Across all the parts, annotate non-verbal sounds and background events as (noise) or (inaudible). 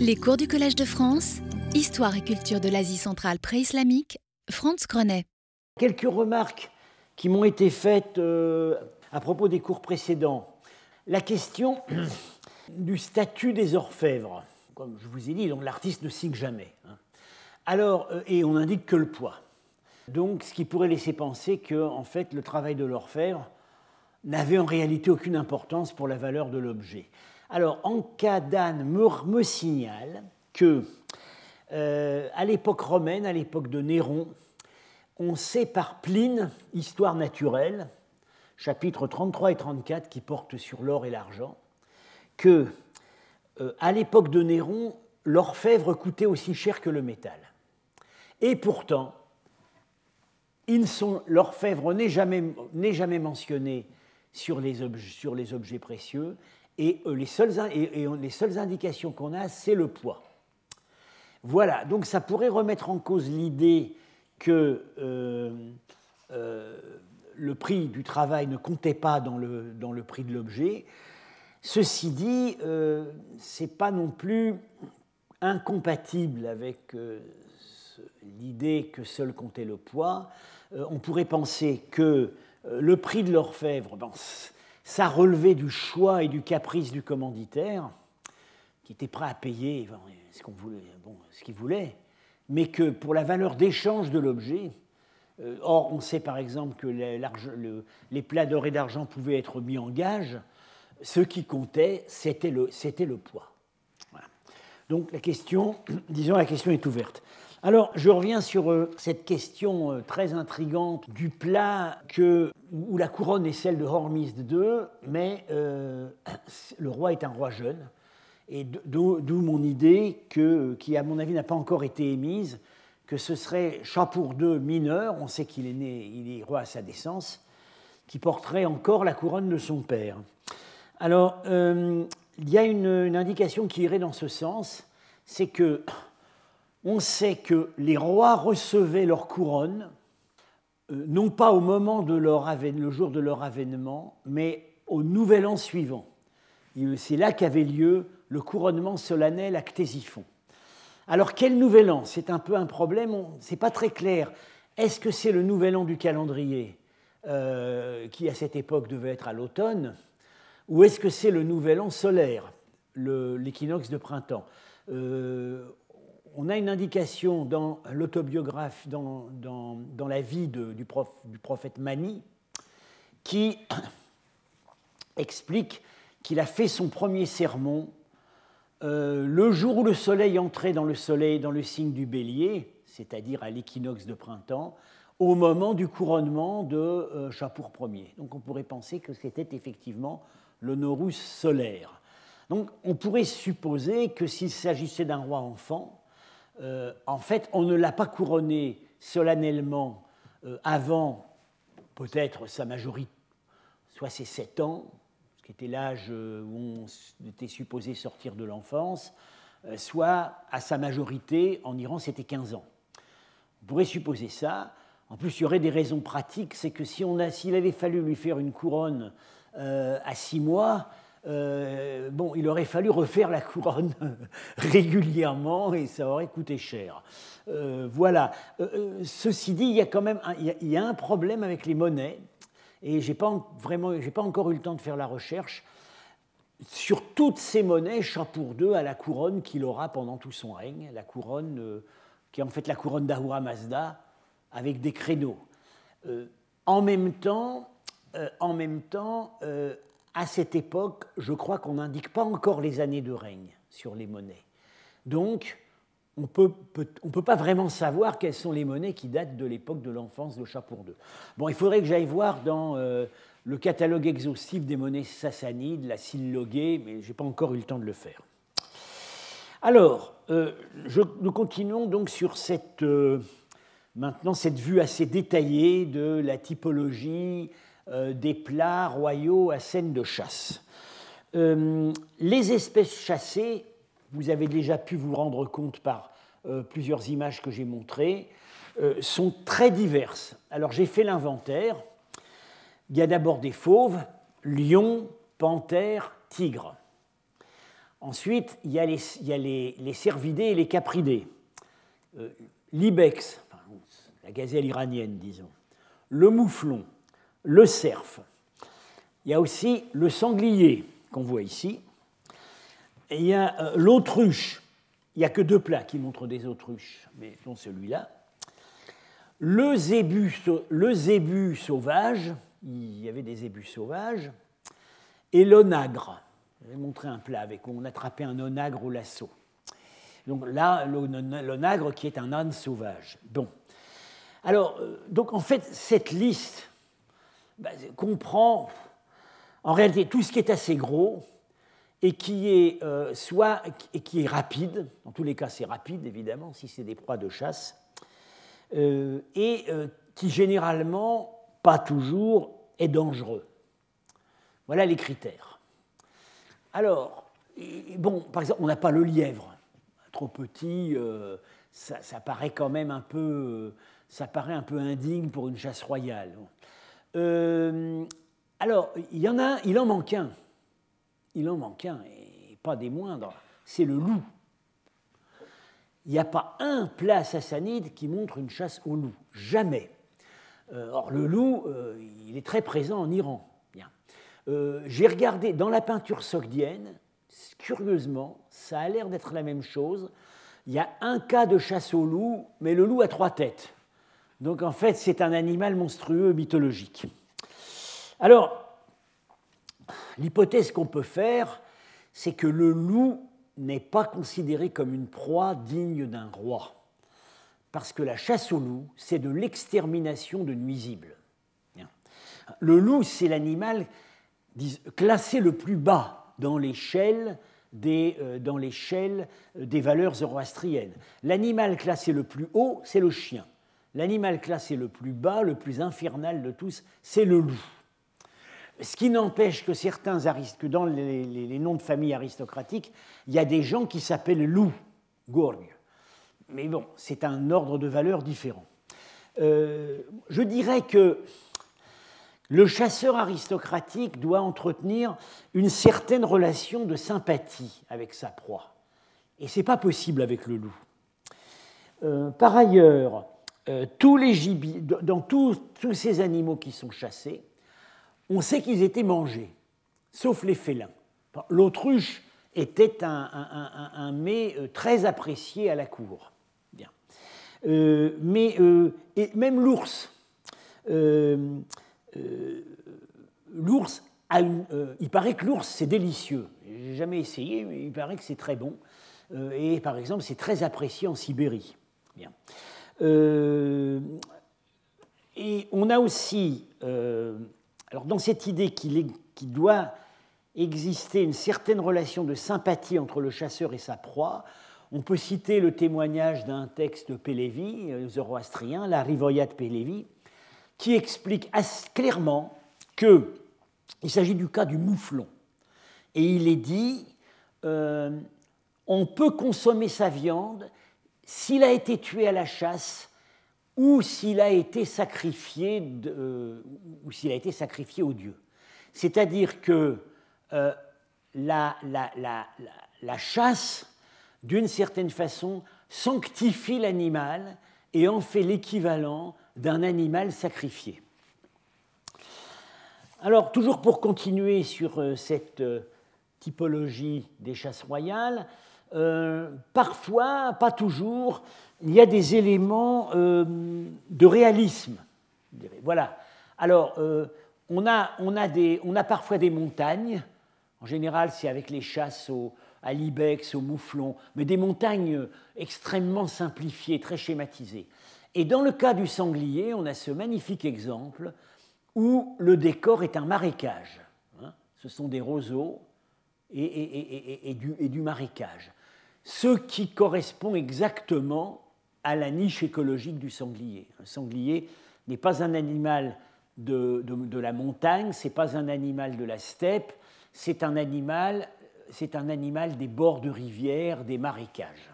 Les cours du Collège de France, Histoire et culture de l'Asie centrale pré-islamique, Franz Grenet. Quelques remarques qui m'ont été faites euh, à propos des cours précédents. La question (clears throat) du statut des orfèvres. Comme je vous ai dit, l'artiste ne signe jamais. hein. Alors, euh, et on indique que le poids. Donc, ce qui pourrait laisser penser que, en fait, le travail de l'orfèvre n'avait en réalité aucune importance pour la valeur de l'objet. Alors, Ancadane me, me signale que, euh, à l'époque romaine, à l'époque de Néron, on sait par Pline, Histoire naturelle, chapitres 33 et 34, qui portent sur l'or et l'argent, que, euh, à l'époque de Néron, l'orfèvre coûtait aussi cher que le métal. Et pourtant, l'orfèvre n'est jamais, mentionné sur les objets précieux, et, euh, les, seules, indications qu'on a, c'est le poids. Voilà, donc ça pourrait remettre en cause l'idée que euh, euh, le prix du travail ne comptait pas dans le, prix de l'objet. Ceci dit, euh, ce n'est pas non plus incompatible avec l'idée que seul comptait le poids. On pourrait penser que le prix de l'orfèvre, ben, ça relevait du choix et du caprice du commanditaire, qui était prêt à payer ce qu'il voulait, mais que pour la valeur d'échange de l'objet, euh, or on sait par exemple que les, plats d'or et d'argent pouvaient être mis en gage, ce qui comptait, c'était le, poids. Donc la question, (clears throat) disons, la question est ouverte. Alors, je reviens sur euh, cette question euh, très intrigante du plat où la couronne est celle de Hormizd II, mais euh, (clears throat) le roi est un roi jeune. Et d'où mon idée, qui à mon avis n'a pas encore été émise, que ce serait Chapour II mineur, on sait qu'il est né, il est roi à sa naissance, qui porterait encore la couronne de son père. Alors, il y a une indication qui irait dans ce sens, c'est que on sait que les rois recevaient leur couronne, euh, non pas au moment de leur avènement, le jour de leur avènement, mais au nouvel an suivant. Et C'est là qu'avait lieu le couronnement solennel à Ctésiphon. Alors, quel nouvel an? C'est un peu un problème, ce n'est pas très clair. Est-ce que c'est le nouvel an du calendrier, euh, qui à cette époque devait être à l'automne, ou est-ce que c'est le nouvel an solaire, l'équinoxe de printemps? Euh, On a une indication dans l'autobiographe, dans, la vie du prophète Mani, qui (coughs) explique qu'il a fait son premier sermon euh, le jour où le soleil entrait dans le soleil, dans le signe du bélier, c'est-à-dire à, l'équinoxe de printemps, au moment du couronnement de euh, Chapour Ier. Donc on pourrait penser que c'était effectivement le Norus solaire. Donc on pourrait supposer que s'il s'agissait d'un roi enfant, euh, en fait on ne l'a pas couronné solennellement euh, avant peut-être sa majorité, soit ses 7 ans, ce qui était l'âge euh, où on était supposé sortir de l'enfance, soit à sa majorité, en Iran c'était 15 ans. On pourrait supposer ça. En plus, il y aurait des raisons pratiques, c'est que si s'il avait fallu lui faire une couronne à 6 mois, euh, bon, il aurait fallu refaire la couronne (laughs) régulièrement et ça aurait coûté cher. Euh, voilà. Euh, ceci dit, il y a quand même un, il y a- un problème avec les monnaies et j'ai pas en- vraiment, pas encore eu le temps de faire la recherche sur toutes ces monnaies. Chapour II a la couronne qu'il aura pendant tout son règne, la couronne qui est en fait la couronne d'Ahura Mazda avec des créneaux. En même temps, en même temps à cette époque, je crois qu'on n'indique pas encore les années de règne sur les monnaies. Donc, on peut, peut- on peut pas vraiment savoir quelles sont les monnaies qui datent de l'époque de l'enfance de Chapour II. Bon, il faudrait que j'aille voir dans euh, le catalogue exhaustif des monnaies sassanides, la sylloguée, mais je n'ai pas encore eu le temps de le faire. Alors, euh, nous continuons donc sur cette, euh, maintenant cette vue assez détaillée de la typologie des plats royaux à scène de chasse. Euh, les espèces chassées, vous avez déjà pu vous rendre compte par euh, plusieurs images que j'ai montrées, euh, sont très diverses. Alors j'ai fait l'inventaire. Il y a d'abord des fauves, lions, panthères, tigres. Ensuite, il y a les, cervidés et les capridés. Euh, l'ibex, la gazelle iranienne, disons, le mouflon, le cerf. Il y a aussi le sanglier qu'on voit ici. Et il y a euh, l'autruche. Il n'y a que deux plats qui montrent des autruches, mais dont celui-là. Le zébu, le zébu sauvage, il y avait des zébus sauvages, et l'onagre. Je vais montrer un plat avec où on attrapait un onagre au lasso. Donc là, l'onagre qui est un âne sauvage. Bon. Alors, euh, donc en fait, cette liste bah, comprend en réalité tout ce qui est assez gros et qui est euh, soit et qui est rapide. Dans tous les cas, c'est rapide évidemment si c'est des proies de chasse, euh, et qui généralement, pas toujours, est dangereux. Voilà les critères. Alors, bon, par exemple, on n'a pas le lièvre. Trop petit, euh, ça, paraît quand même un peu, ça paraît un peu indigne pour une chasse royale. Euh, alors, il y en a, il en manque un. Il en manque un, et pas des moindres. C'est le loup. Il n'y a pas un plat sassanide qui montre une chasse au loup. Jamais. Euh, or, le loup, il est très présent en Iran. Euh, j'ai regardé dans la peinture sogdienne, curieusement, ça a l'air d'être la même chose. Il y a un cas de chasse au loup, mais le loup a trois têtes. Donc en fait, c'est un animal monstrueux mythologique. Alors, l'hypothèse qu'on peut faire, c'est que le loup n'est pas considéré comme une proie digne d'un roi. Parce que la chasse au loup, c'est de l'extermination de nuisibles. Le loup, c'est l'animal classé le plus bas dans l'échelle des, euh, dans l'échelle des valeurs zoroastriennes. L'animal classé le plus haut, c'est le chien. L'animal classé le plus bas, le plus infernal de tous, c'est le loup. Ce qui n'empêche que certains que dans les, noms de famille aristocratiques, il y a des gens qui s'appellent loup, gourgue. Mais bon, c'est un ordre de valeurs différent. Euh, je dirais que le chasseur aristocratique doit entretenir une certaine relation de sympathie avec sa proie. Et ce n'est pas possible avec le loup. Euh, par ailleurs, euh, tous les dans tous, ces animaux qui sont chassés, on sait qu'ils étaient mangés, sauf les félins. L'autruche était un, mets euh, très apprécié à la cour. Bien. mais et même l'ours. Euh, l'ours euh, il paraît que l'ours, c'est délicieux. J'ai jamais essayé, mais il paraît que c'est très bon. Euh, et par exemple, c'est très apprécié en Sibérie. Bien. Et on a aussi, alors dans cette idée qu'il doit exister une certaine relation de sympathie entre le chasseur et sa proie, on peut citer le témoignage d'un texte de Pélévi, zoroastrien, la Rivoyat Pélévi, qui explique clairement qu'il s'agit du cas du mouflon. Et il est dit, euh, on peut consommer sa viande s'il a été tué à la chasse ou s'il a été sacrifié, euh, ou s'il a été sacrifié au Dieu. C'est-à-dire que euh, la, chasse, d'une certaine façon, sanctifie l'animal et en fait l'équivalent d'un animal sacrifié. Alors, toujours pour continuer sur euh, cette typologie des chasses royales, euh, parfois, pas toujours, il y a des éléments de réalisme. Voilà. Alors, on, a, on, a des, on, a, parfois des montagnes. En général, c'est avec les chasses au, à l'ibex, au mouflon, mais des montagnes extrêmement simplifiées, très schématisées. Et dans le cas du sanglier, on a ce magnifique exemple où le décor est un marécage. Hein. ce sont des roseaux et, du, marécage. Ce qui correspond exactement à la niche écologique du sanglier. Un sanglier n'est pas un animal de, la montagne, c'est pas un animal de la steppe, c'est un animal, c'est un animal des bords de rivières, des marécages.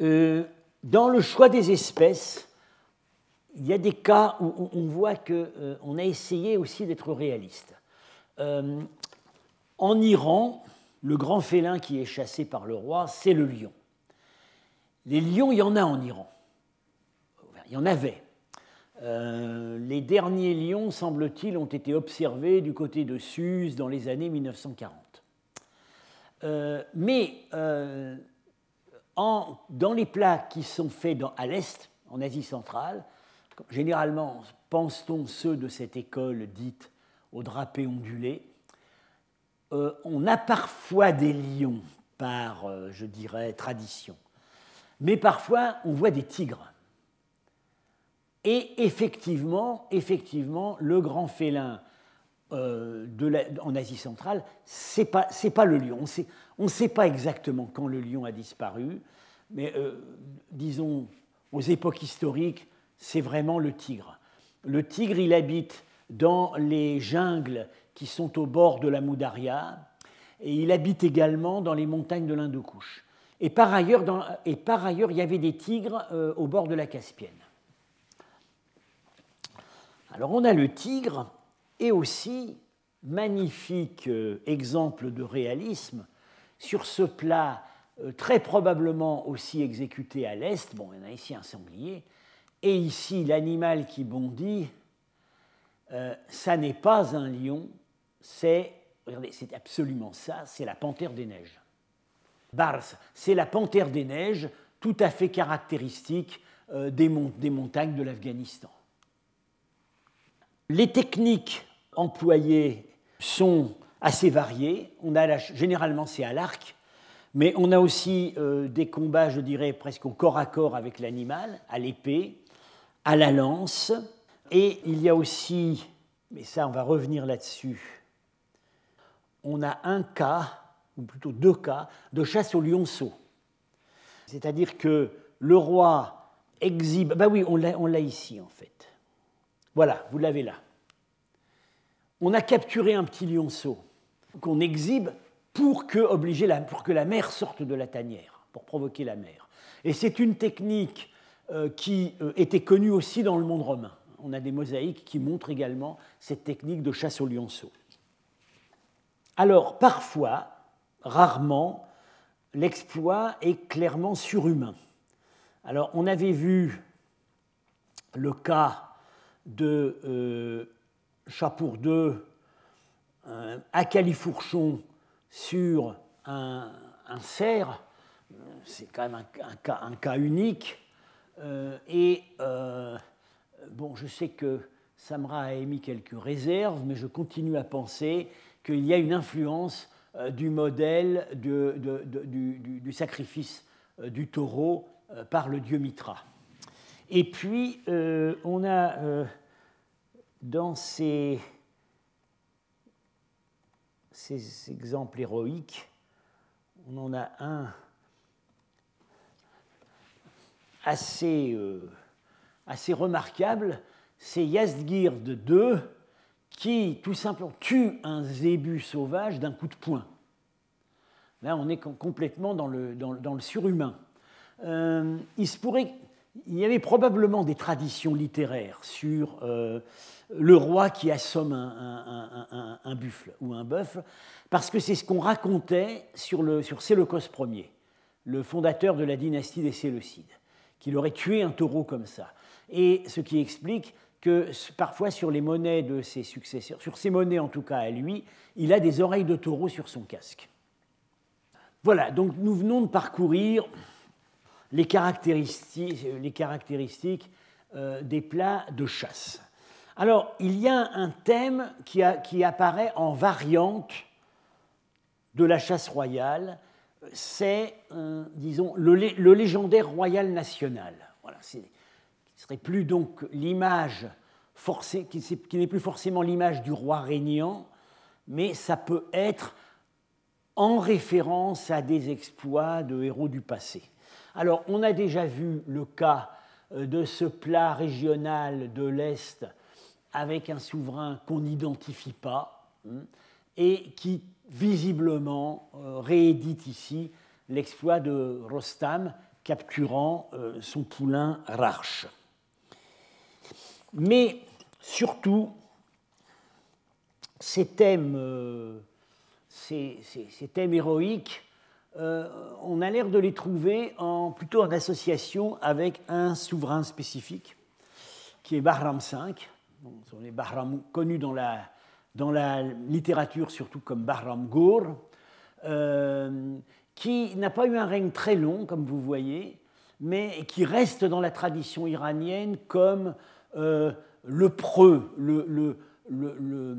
Euh, dans le choix des espèces, il y a des cas où on voit qu'on euh, a essayé aussi d'être réaliste. Euh, En Iran, le grand félin qui est chassé par le roi, c'est le lion. Les lions, il y en a en Iran. Il y en avait. Euh, les derniers lions, semble-t-il, ont été observés du côté de Suse dans les années 1940. Euh, mais euh, dans les plats qui sont faits à l'Est, en Asie centrale, généralement pense-t-on ceux de cette école dite au drapé ondulé, on a parfois des lions par, je dirais, tradition, mais parfois on voit des tigres. Et effectivement, effectivement, le grand félin euh, en Asie centrale, ce n'est pas, le lion. On ne sait pas exactement quand le lion a disparu, mais euh, disons, aux époques historiques, c'est vraiment le tigre. Le tigre, il habite dans les jungles qui sont au bord de la Moudaria, et il habite également dans les montagnes de l'Inde-Couche. Et, par ailleurs, et par ailleurs, il y avait des tigres euh, au bord de la Caspienne. Alors on a le tigre et aussi, magnifique euh, exemple de réalisme, sur ce plat euh, très probablement aussi exécuté à l'est, bon, on a ici un sanglier, et ici l'animal qui bondit, ça n'est pas un lion, c'est, regardez, c'est absolument ça, c'est la panthère des neiges. Bars, c'est la panthère des neiges, tout à fait caractéristique des montagnes de l'Afghanistan. Les techniques employées sont assez variées. On a généralement, c'est à l'arc, mais on a aussi euh, des combats, je dirais, presque au corps à corps avec l'animal, à l'épée, à la lance. Et il y a aussi, mais ça, on va revenir là-dessus, on a un cas, ou plutôt deux cas, de chasse au lionceau. C'est-à-dire que le roi exhibe. Ben oui, on l'a ici, en fait. Voilà, vous l'avez là. On a capturé un petit lionceau qu'on exhibe pour que, la, pour sorte de la tanière, pour provoquer la mer. Et c'est une technique euh, qui euh, était connue aussi dans le monde romain. On a des mosaïques qui montrent également cette technique de chasse au lionceau. Alors, parfois, rarement, l'exploit est clairement surhumain. Alors, on avait vu le cas de euh, Chapour II à Califourchon sur un, cerf, c'est quand même un, cas, unique. Euh, et euh, bon, je sais que Samra a émis quelques réserves, mais je continue à penser qu'il y a une influence du modèle du, sacrifice du taureau par le dieu Mitra. Et puis, euh, on a euh, dans ces, exemples héroïques, on en a un assez, euh, assez remarquable, c'est Yazdgird II qui, tout simplement, tue un zébu sauvage d'un coup de poing. Là, on est complètement dans le, dans, le surhumain. pourrait il y avait probablement des traditions littéraires sur euh, le roi qui assomme un, buffle ou un bœuf, parce que c'est ce qu'on racontait sur, le, sur Séleucos Ier, le fondateur de la dynastie des Séleucides, qu'il aurait tué un taureau comme ça. Et ce qui explique que parfois sur les monnaies de ses successeurs, sur ses monnaies en tout cas à lui, il a des oreilles de taureau sur son casque. Voilà, donc nous venons de parcourir les caractéristiques, euh, des plats de chasse. Alors, il y a un thème qui, apparaît en variante de la chasse royale, c'est, euh, disons, le, légendaire royal national. Voilà, qui serait plus donc l'image forcée, qui, qui n'est plus forcément l'image du roi régnant, mais ça peut être en référence à des exploits de héros du passé. Alors, on a déjà vu le cas euh, de ce plat régional de l'Est avec un souverain qu'on n'identifie pas hein, et qui visiblement euh, réédite ici l'exploit de Rostam capturant euh, son poulain Rarch. Mais surtout, ces thèmes, ces, thèmes héroïques, on a l'air de les trouver plutôt en association avec un souverain spécifique, qui est Bahram V. Connus dans la, littérature surtout comme Bahram Ghor, qui n'a pas eu un règne très long, comme vous voyez, mais qui reste dans la tradition iranienne comme euh, le preux, le, le, le,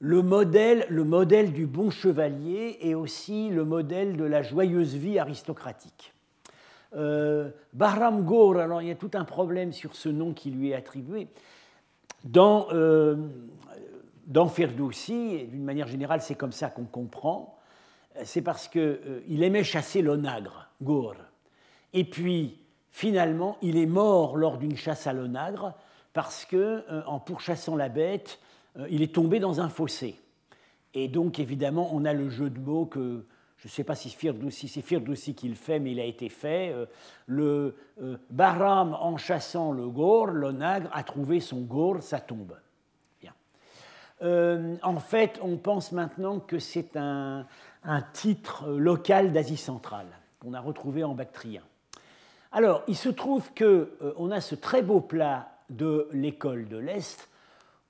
le, modèle, le modèle du bon chevalier et aussi le modèle de la joyeuse vie aristocratique. Euh, Bahram Ghor, alors il y a tout un problème sur ce nom qui lui est attribué. Dans, euh, dans d'une manière générale, c'est comme ça qu'on comprend, c'est parce qu'il euh, aimait chasser l'onagre, Ghor. Et puis, finalement, il est mort lors d'une chasse à l'onagre parce que, euh, en pourchassant la bête, euh, il est tombé dans un fossé. Et donc, évidemment, on a le jeu de mots que je ne sais pas si c'est Firdoussi qui le fait, mais il a été fait. Le Baram, en chassant le Ghor, l'onagre, a trouvé son Ghor, sa tombe. Bien. en fait, on pense maintenant que c'est un, un titre local d'Asie centrale qu'on a retrouvé en bactrien. Alors, il se trouve qu'on euh, a ce très beau plat de l'école de l'Est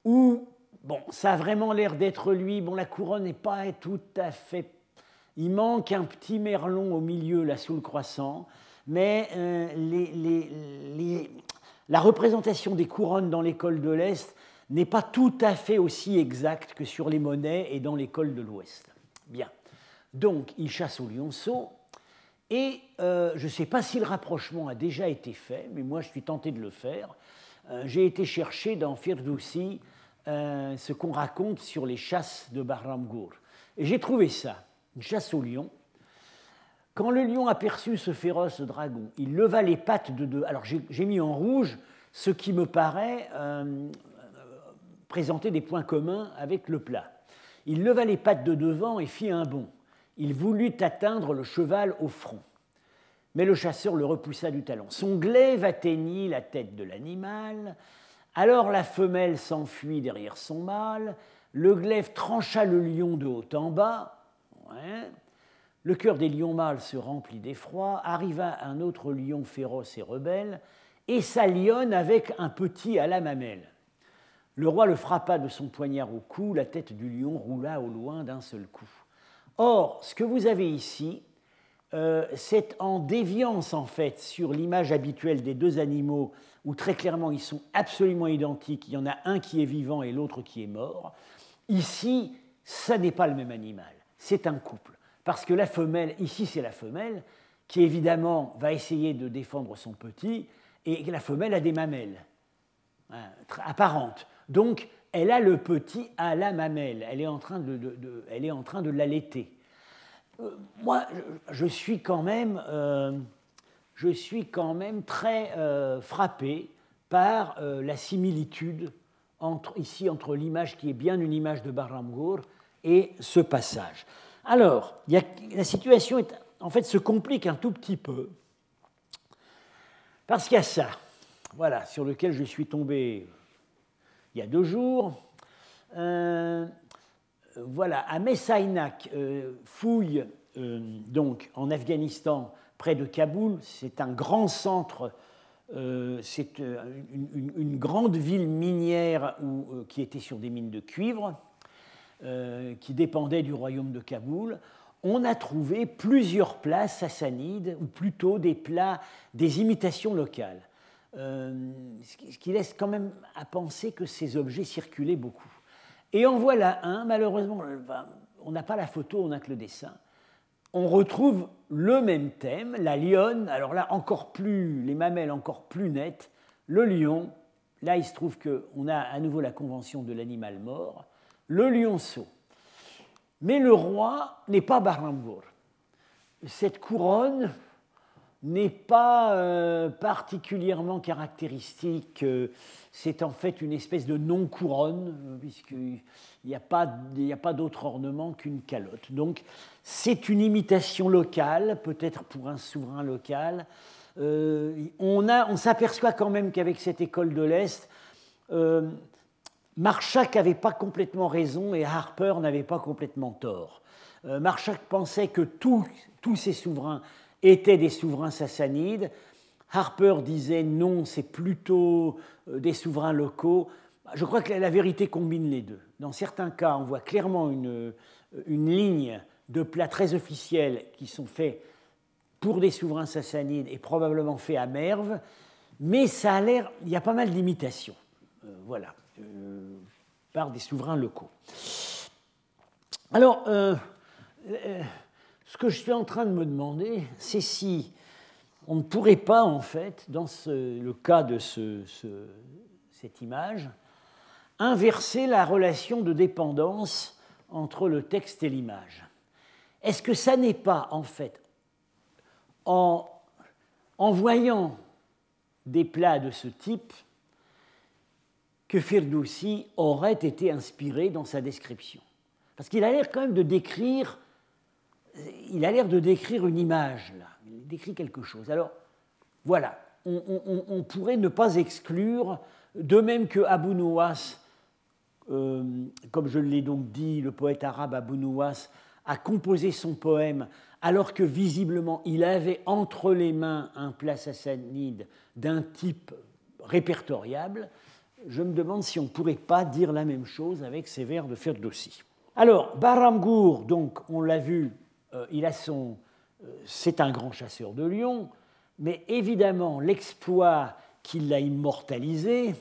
où, bon, ça a vraiment l'air d'être lui. Bon, la couronne n'est pas tout à fait. Il manque un petit merlon au milieu, là, sous le croissant, mais euh, les, la représentation des couronnes dans l'école de l'Est n'est pas tout à fait aussi exacte que sur les monnaies et dans l'école de l'Ouest. Bien. Donc, il chasse au lionceau. Et euh, je ne sais pas si le rapprochement a déjà été fait, mais moi je suis tenté de le faire. Euh, j'ai été chercher dans Firdousi euh, ce qu'on raconte sur les chasses de Bahramgour. Et j'ai trouvé ça, une chasse au lion. Quand le lion aperçut ce féroce dragon, il leva les pattes de deux. Alors j'ai mis en rouge ce qui me paraît présenter des points communs avec le plat. Il leva les pattes de devant et fit un bond il voulut atteindre le cheval au front. Mais le chasseur le repoussa du talon. Son glaive atteignit la tête de l'animal. Alors la femelle s'enfuit derrière son mâle. Le glaive trancha le lion de haut en bas. Le cœur des lions mâles se remplit d'effroi. Arriva un autre lion féroce et rebelle et sa lionne avec un petit à la mamelle. Le roi le frappa de son poignard au cou. La tête du lion roula au loin d'un seul coup. Or, ce que vous avez ici, euh, c'est en déviance en fait sur l'image habituelle des deux animaux, où très clairement ils sont absolument identiques. Il y en a un qui est vivant et l'autre qui est mort. Ici, ça n'est pas le même animal, c'est un couple. Parce que la femelle, ici c'est la femelle, qui évidemment va essayer de défendre son petit, et la femelle a des mamelles hein, apparentes. Donc elle a le petit à la mamelle, elle est en train de, elle est en train de l'allaiter. Euh, moi, je, suis quand même, euh, je suis quand même très euh, frappé par la similitude entre, ici entre l'image qui est bien une image de Baramgour et ce passage. Alors, la situation est, en fait se complique un tout petit peu parce qu'il y a ça, voilà, sur lequel je suis tombé il y a deux jours. Euh, voilà, à Messainak, euh, fouille euh, donc en Afghanistan, près de Kaboul. C'est un grand centre, c'est une, grande ville minière qui était sur des mines de cuivre, qui dépendait du royaume de Kaboul. On a trouvé plusieurs plats sassanides, ou plutôt des plats, des imitations locales. Euh, ce qui laisse quand même à penser que ces objets circulaient beaucoup. Et en voilà un, malheureusement, on n'a pas la photo, on n'a que le dessin. On retrouve le même thème, la lionne, alors là encore plus, les mamelles encore plus nettes, le lion, là il se trouve qu'on a à nouveau la convention de l'animal mort, le lionceau. Mais le roi n'est pas Barambour. Cette couronne, n'est pas euh, particulièrement caractéristique. Euh, c'est en fait une espèce de non-couronne, euh, puisqu'il n'y a pas, d'autre ornement qu'une calotte. Donc c'est une imitation locale, peut-être pour un souverain local. on, s'aperçoit quand même qu'avec cette école de l'Est, Marchak n'avait pas complètement raison et Harper n'avait pas complètement tort. Euh, Marchak pensait que tous ces souverains étaient des souverains sassanides. Harper disait non, c'est plutôt euh, des souverains locaux. Je crois que la vérité combine les deux. Dans certains cas, on voit clairement une, une ligne de plats très officiels qui sont faits pour des souverains sassanides et probablement faits à Merve, mais ça a l'air, il y a pas mal d'imitations, euh, voilà, euh, par des souverains locaux. Alors, euh, ce que je suis en train de me demander, c'est si on ne pourrait pas, en fait, dans le cas de cette image, inverser la relation de dépendance entre le texte et l'image. Est-ce que ça n'est pas, en fait, en, voyant des plats de ce type, que Firdoussi aurait été inspiré dans sa description? Parce qu'il a l'air quand même de décrire, il a l'air de décrire une image, là. Il décrit quelque chose. Alors, voilà, on, pourrait ne pas exclure, de même que Abu Nouas, euh, comme je l'ai donc dit, le poète arabe Abu Nouas a composé son poème alors que visiblement il avait entre les mains un plat sassanide d'un type répertoriable, je me demande si on ne pourrait pas dire la même chose avec ces vers de Ferdowsi. Alors, Baramgour, donc, on l'a vu, il a son, euh, c'est un grand chasseur de lions, mais évidemment, l'exploit qui l'a immortalisé,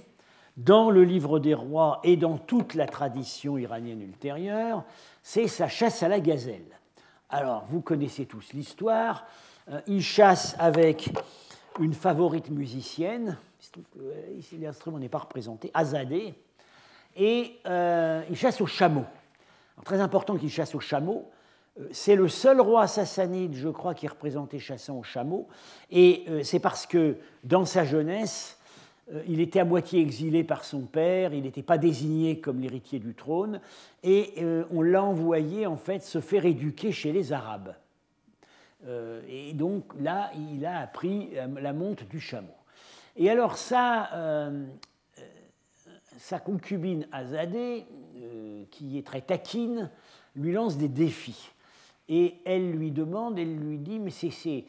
dans le livre des rois et dans toute la tradition iranienne ultérieure, c'est sa chasse à la gazelle. Alors, vous connaissez tous l'histoire. Euh, il chasse avec une favorite musicienne, ici l'instrument n'est pas représenté, Azadeh, et euh, il chasse au chameau. très important qu'il chasse au chameau. Euh, c'est le seul roi sassanide, je crois, qui est représenté chassant au chameau. Et c'est parce que dans sa jeunesse, euh, il était à moitié exilé par son père, il n'était pas désigné comme l'héritier du trône, et euh, on l'a envoyé en fait se faire éduquer chez les Arabes. Euh, et donc là, il a appris la monte du chameau. Et alors ça, sa concubine Azadeh, qui est très taquine, lui lance des défis. Et elle lui demande, elle lui dit, mais c'est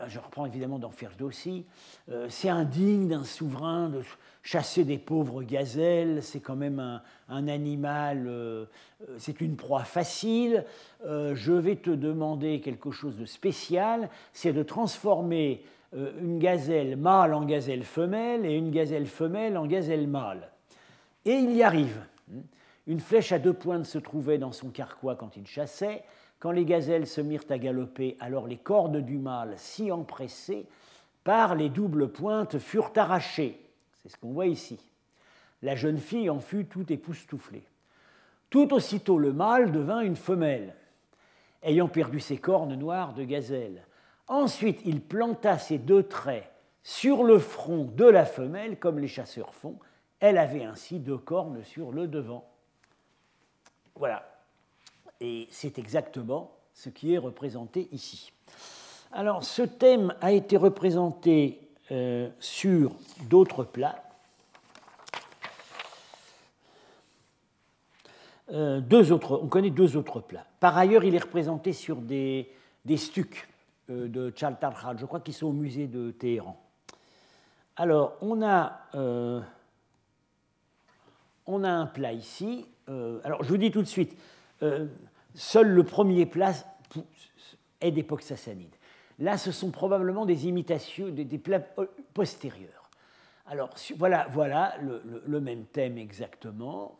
ah, je reprends évidemment dans Ferdowsi, euh, c'est indigne d'un souverain de chasser des pauvres gazelles, c'est quand même un, animal, euh, euh, c'est une proie facile. je vais te demander quelque chose de spécial, c'est de transformer une gazelle mâle en gazelle femelle et une gazelle femelle en gazelle mâle. Et il y arrive. Une flèche à deux pointes se trouvait dans son carquois quand il chassait. Quand les gazelles se mirent à galoper, alors les cordes du mâle, si empressées par les doubles pointes, furent arrachées. C'est ce qu'on voit ici. La jeune fille en fut tout époustouflée. Tout aussitôt le mâle devint une femelle, ayant perdu ses cornes noires de gazelle. Ensuite, il planta ses deux traits sur le front de la femelle, comme les chasseurs font. Elle avait ainsi deux cornes sur le devant. Voilà. Et c'est exactement ce qui est représenté ici. Alors, ce thème a été représenté euh, sur d'autres plats. Euh, deux autres, on connaît deux autres plats. Par ailleurs, il est représenté sur des, stucs euh, de Chaltarkhan, je crois qu'ils sont au musée de Téhéran. Alors, on a, on a un plat ici. Alors, je vous dis tout de suite, euh, seul le premier plat est d'époque sassanide. Là, ce sont probablement des imitations, des, plats euh, postérieurs. Alors, voilà, voilà le, même thème exactement.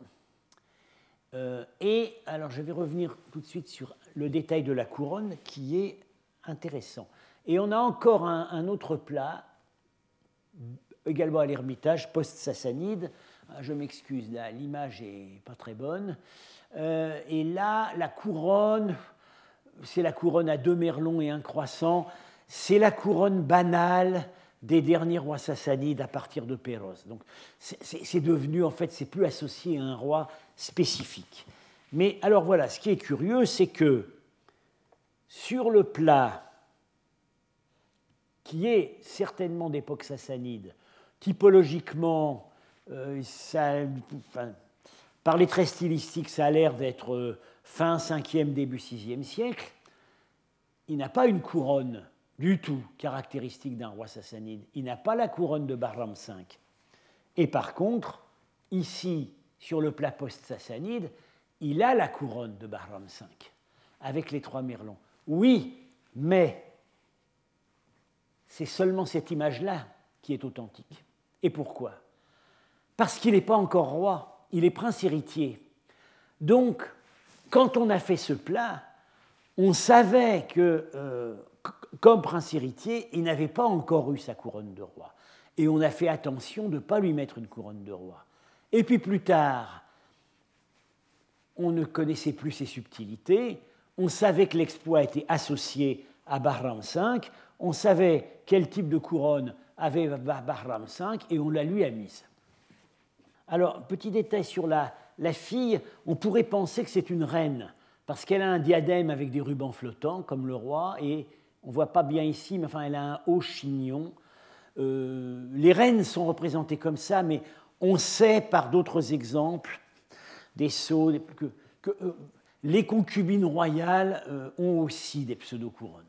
Euh, et alors, je vais revenir tout de suite sur le détail de la couronne qui est intéressant. Et on a encore un, autre plat, également à l'Ermitage, post-sassanide. Ah, je m'excuse, l'image n'est pas très bonne. Euh, et là, la couronne, c'est la couronne à deux merlons et un croissant, c'est la couronne banale des derniers rois sassanides à partir de Péros. Donc c'est devenu, en fait, c'est plus associé à un roi spécifique. Mais alors voilà, ce qui est curieux, c'est que sur le plat, qui est certainement d'époque sassanide, typologiquement par les traits stylistiques, ça a l'air d'être fin 5e, début 6e siècle. Il n'a pas une couronne du tout caractéristique d'un roi sassanide. Il n'a pas la couronne de Bahram V. Et par contre, ici, sur le plat post-sassanide, il a la couronne de Bahram V, avec les trois merlons. Oui, mais c'est seulement cette image-là qui est authentique. Et pourquoi? Parce qu'il n'est pas encore roi, il est prince héritier. Donc, quand on a fait ce plat, on savait que, euh, comme prince héritier, il n'avait pas encore eu sa couronne de roi. Et on a fait attention de ne pas lui mettre une couronne de roi. Et puis plus tard, on ne connaissait plus ses subtilités, on savait que l'exploit était associé à Bahram V, on savait quel type de couronne avait Bahram V et on la lui a mise. Alors, petit détail sur la, la fille, on pourrait penser que c'est une reine, parce qu'elle a un diadème avec des rubans flottants, comme le roi, et on ne voit pas bien ici, mais enfin, elle a un haut chignon. Euh, les reines sont représentées comme ça, mais on sait par d'autres exemples, des sceaux, que, euh, les concubines royales euh, ont aussi des pseudo-couronnes.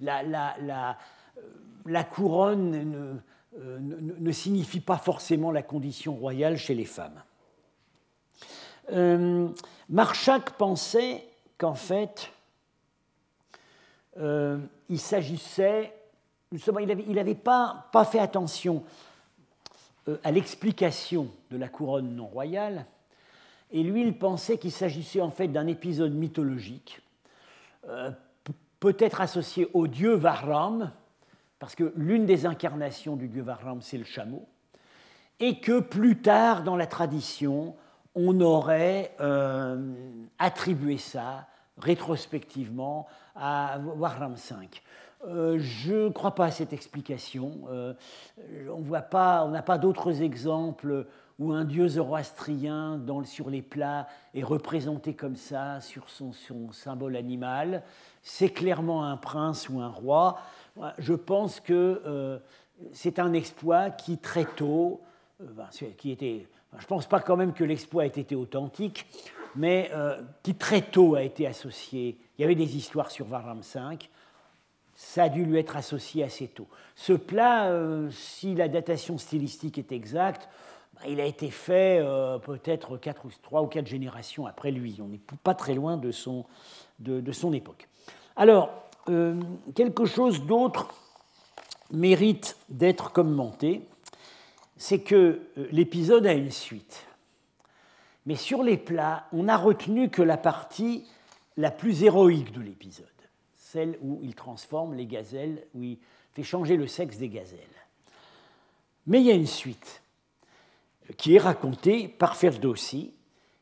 La, la, couronne ne, ne, signifie pas forcément la condition royale chez les femmes. Marchak pensait qu'en fait, il s'agissait il n'avait pas, fait attention euh, à l'explication de la couronne non royale, et lui, il pensait qu'il s'agissait en fait d'un épisode mythologique, euh, peut-être associé au dieu Vahram, parce que l'une des incarnations du dieu Vahram, c'est le chameau, et que plus tard dans la tradition, on aurait euh, attribué ça rétrospectivement à Vahram V. Euh, je ne crois pas à cette explication. Euh, on n'a pas, d'autres exemples où un dieu zoroastrien sur les plats est représenté comme ça, sur son, symbole animal. C'est clairement un prince ou un roi. Je pense que euh, c'est un exploit qui très tôt, ben, qui était, je ne pense pas quand même que l'exploit ait été authentique, mais qui très tôt a été associé. Il y avait des histoires sur Varlam V ça a dû lui être associé assez tôt. Ce plat, euh, si la datation stylistique est exacte, bah, il a été fait euh, peut-être trois ou quatre générations après lui. On n'est pas très loin de son, de, son époque. Alors, euh, quelque chose d'autre mérite d'être commenté, c'est que l'épisode a une suite. Mais sur les plats, on n'a retenu que la partie la plus héroïque de l'épisode celle où il transforme les gazelles, où il fait changer le sexe des gazelles. Mais il y a une suite qui est racontée par Ferdowsi,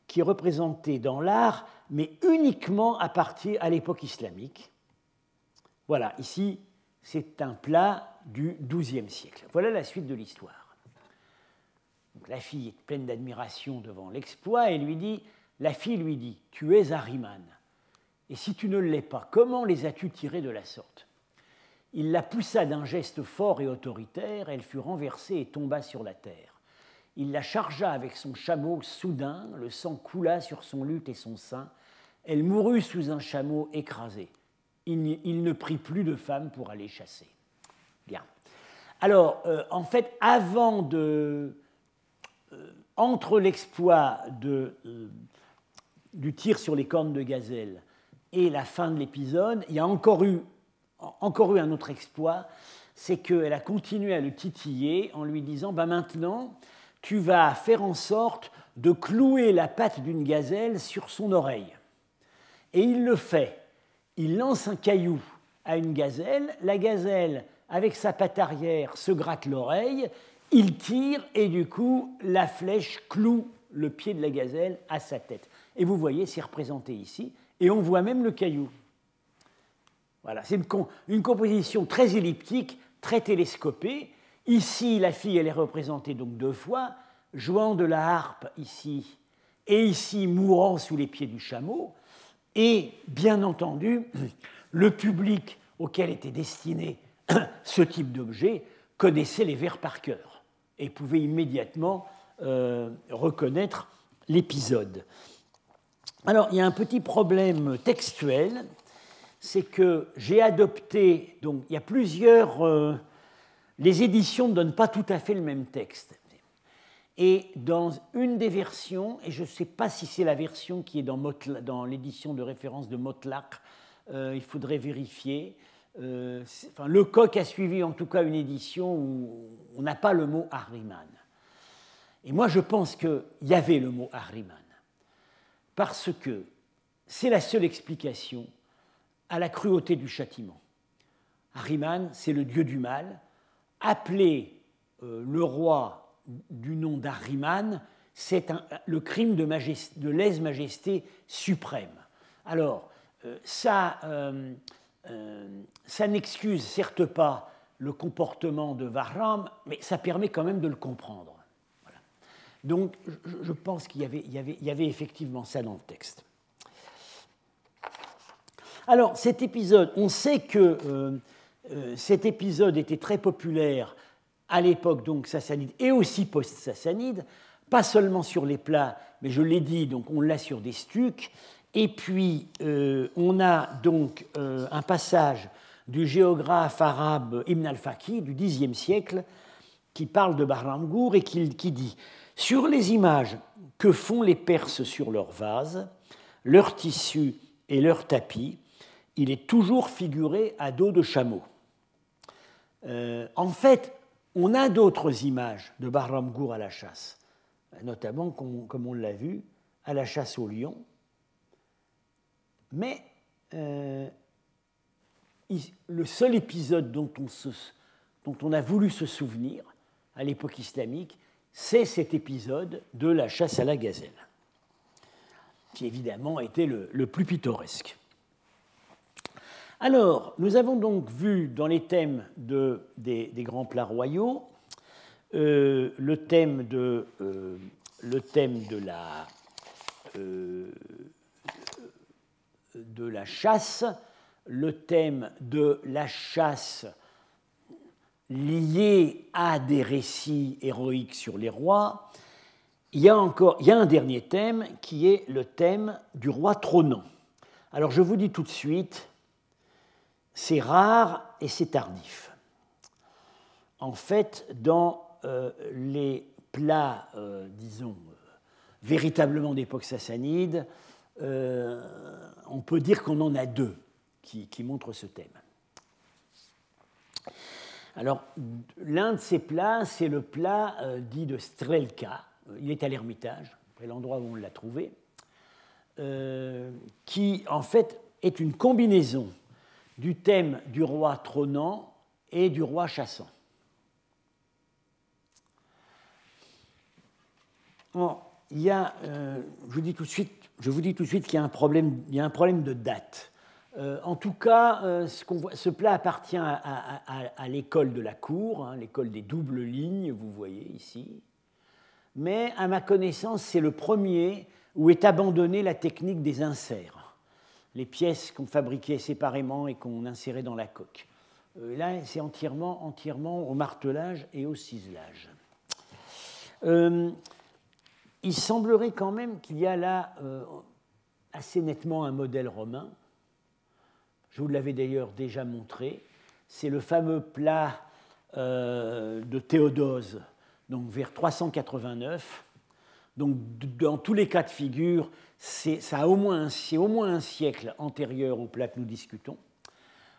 qui est représentée dans l'art, mais uniquement à partir à l'époque islamique. Voilà, ici, c'est un plat du XIIe siècle. Voilà la suite de l'histoire. la fille est pleine d'admiration devant l'exploit et lui dit, la fille lui dit, tu es Ariman. Et si tu ne l'es pas, comment les as-tu tirés de la sorte? Il la poussa d'un geste fort et autoritaire, elle fut renversée et tomba sur la terre. Il la chargea avec son chameau soudain, le sang coula sur son luth et son sein, elle mourut sous un chameau écrasé. Il, ne prit plus de femme pour aller chasser. Bien. Alors, euh, en fait, avant de. Euh, entre l'exploit de, euh, du tir sur les cornes de gazelle et la fin de l'épisode, il y a encore eu, encore eu un autre exploit, c'est qu'elle a continué à le titiller en lui disant bah maintenant, tu vas faire en sorte de clouer la patte d'une gazelle sur son oreille. Et il le fait. Il lance un caillou à une gazelle, la gazelle, avec sa patte arrière, se gratte l'oreille, il tire et du coup, la flèche cloue le pied de la gazelle à sa tête. Et vous voyez, c'est représenté ici et on voit même le caillou. Voilà, c'est une, composition très elliptique, très télescopée. Ici, la fille, elle est représentée donc deux fois, jouant de la harpe ici, et ici mourant sous les pieds du chameau. Et bien entendu, le public auquel était destiné (clears throat) ce type d'objet connaissait les vers par cœur et pouvait immédiatement reconnaître l'épisode. Alors, il y a un petit problème textuel, c'est que j'ai adopté, donc il y a plusieurs, euh, les éditions ne donnent pas tout à fait le même texte. Et dans une des versions, et je ne sais pas si c'est la version qui est dans, l'édition de référence de Motlach, euh, il faudrait vérifier. Euh, enfin, le coq a suivi en tout cas une édition où on n'a pas le mot Ahriman. Et moi, je pense qu'il y avait le mot Ahriman parce que c'est la seule explication à la cruauté du châtiment. Ahriman, c'est le dieu du mal. Appeler euh, le roi du nom d'Ahriman, c'est le crime de, lèse-majesté suprême. Alors, euh, ça, euh, ça n'excuse certes pas le comportement de Vahram, mais ça permet quand même de le comprendre. Donc je pense qu'il y, avait, effectivement ça dans le texte. Alors cet épisode, on sait que euh, euh, cet épisode était très populaire à l'époque donc sassanide et aussi post-sassanide, pas seulement sur les plats, mais je l'ai dit, donc on l'a sur des stucs. Et puis euh, on a donc un passage du géographe arabe Ibn al-Faqih du Xe siècle qui parle de Bahramgour et qui dit sur les images que font les Perses sur leurs vases, leurs tissus et leurs tapis, il est toujours figuré à dos de chameau. Euh, en fait, on a d'autres images de Bahramgour à la chasse, notamment, comme on l'a vu, à la chasse au lion. Mais euh, le seul épisode dont on a voulu se souvenir à l'époque islamique, c'est cet épisode de la chasse à la gazelle, qui évidemment été le, plus pittoresque. Alors, nous avons donc vu dans les thèmes des, grands plats royaux euh, le, thème de, euh, euh, de la chasse, le thème de la chasse lié à des récits héroïques sur les rois, il y a encore il y a un dernier thème qui est le thème du roi trônant. Alors je vous dis tout de suite, c'est rare et c'est tardif. En fait, dans euh, les plats, euh, disons, véritablement d'époque sassanide, euh, on peut dire qu'on en a deux qui montrent ce thème. Alors, l'un de ces plats, c'est le plat euh, dit de Strelka. Il est à l'Ermitage, après l'endroit où on l'a trouvé, euh, qui en fait est une combinaison du thème du roi trônant et du roi chassant. il y a, euh, je vous dis tout de suite, je vous dis tout de suite qu'il y a un problème, il y a un problème de date. Euh, en tout cas, euh, ce, plat appartient à, l'école de la cour, hein, l'école des doubles lignes, vous voyez ici. Mais à ma connaissance, c'est le premier où est abandonnée la technique des inserts, les pièces qu'on fabriquait séparément et qu'on insérait dans la coque. Euh, là, c'est entièrement, entièrement au martelage et au ciselage. il semblerait quand même qu'il y a là assez nettement un modèle romain je vous l'avais d'ailleurs déjà montré. C'est le fameux plat euh, de Théodose, donc vers 389. Donc, dans tous les cas de figure, c'est au, moins au moins un siècle antérieur au plat que nous discutons.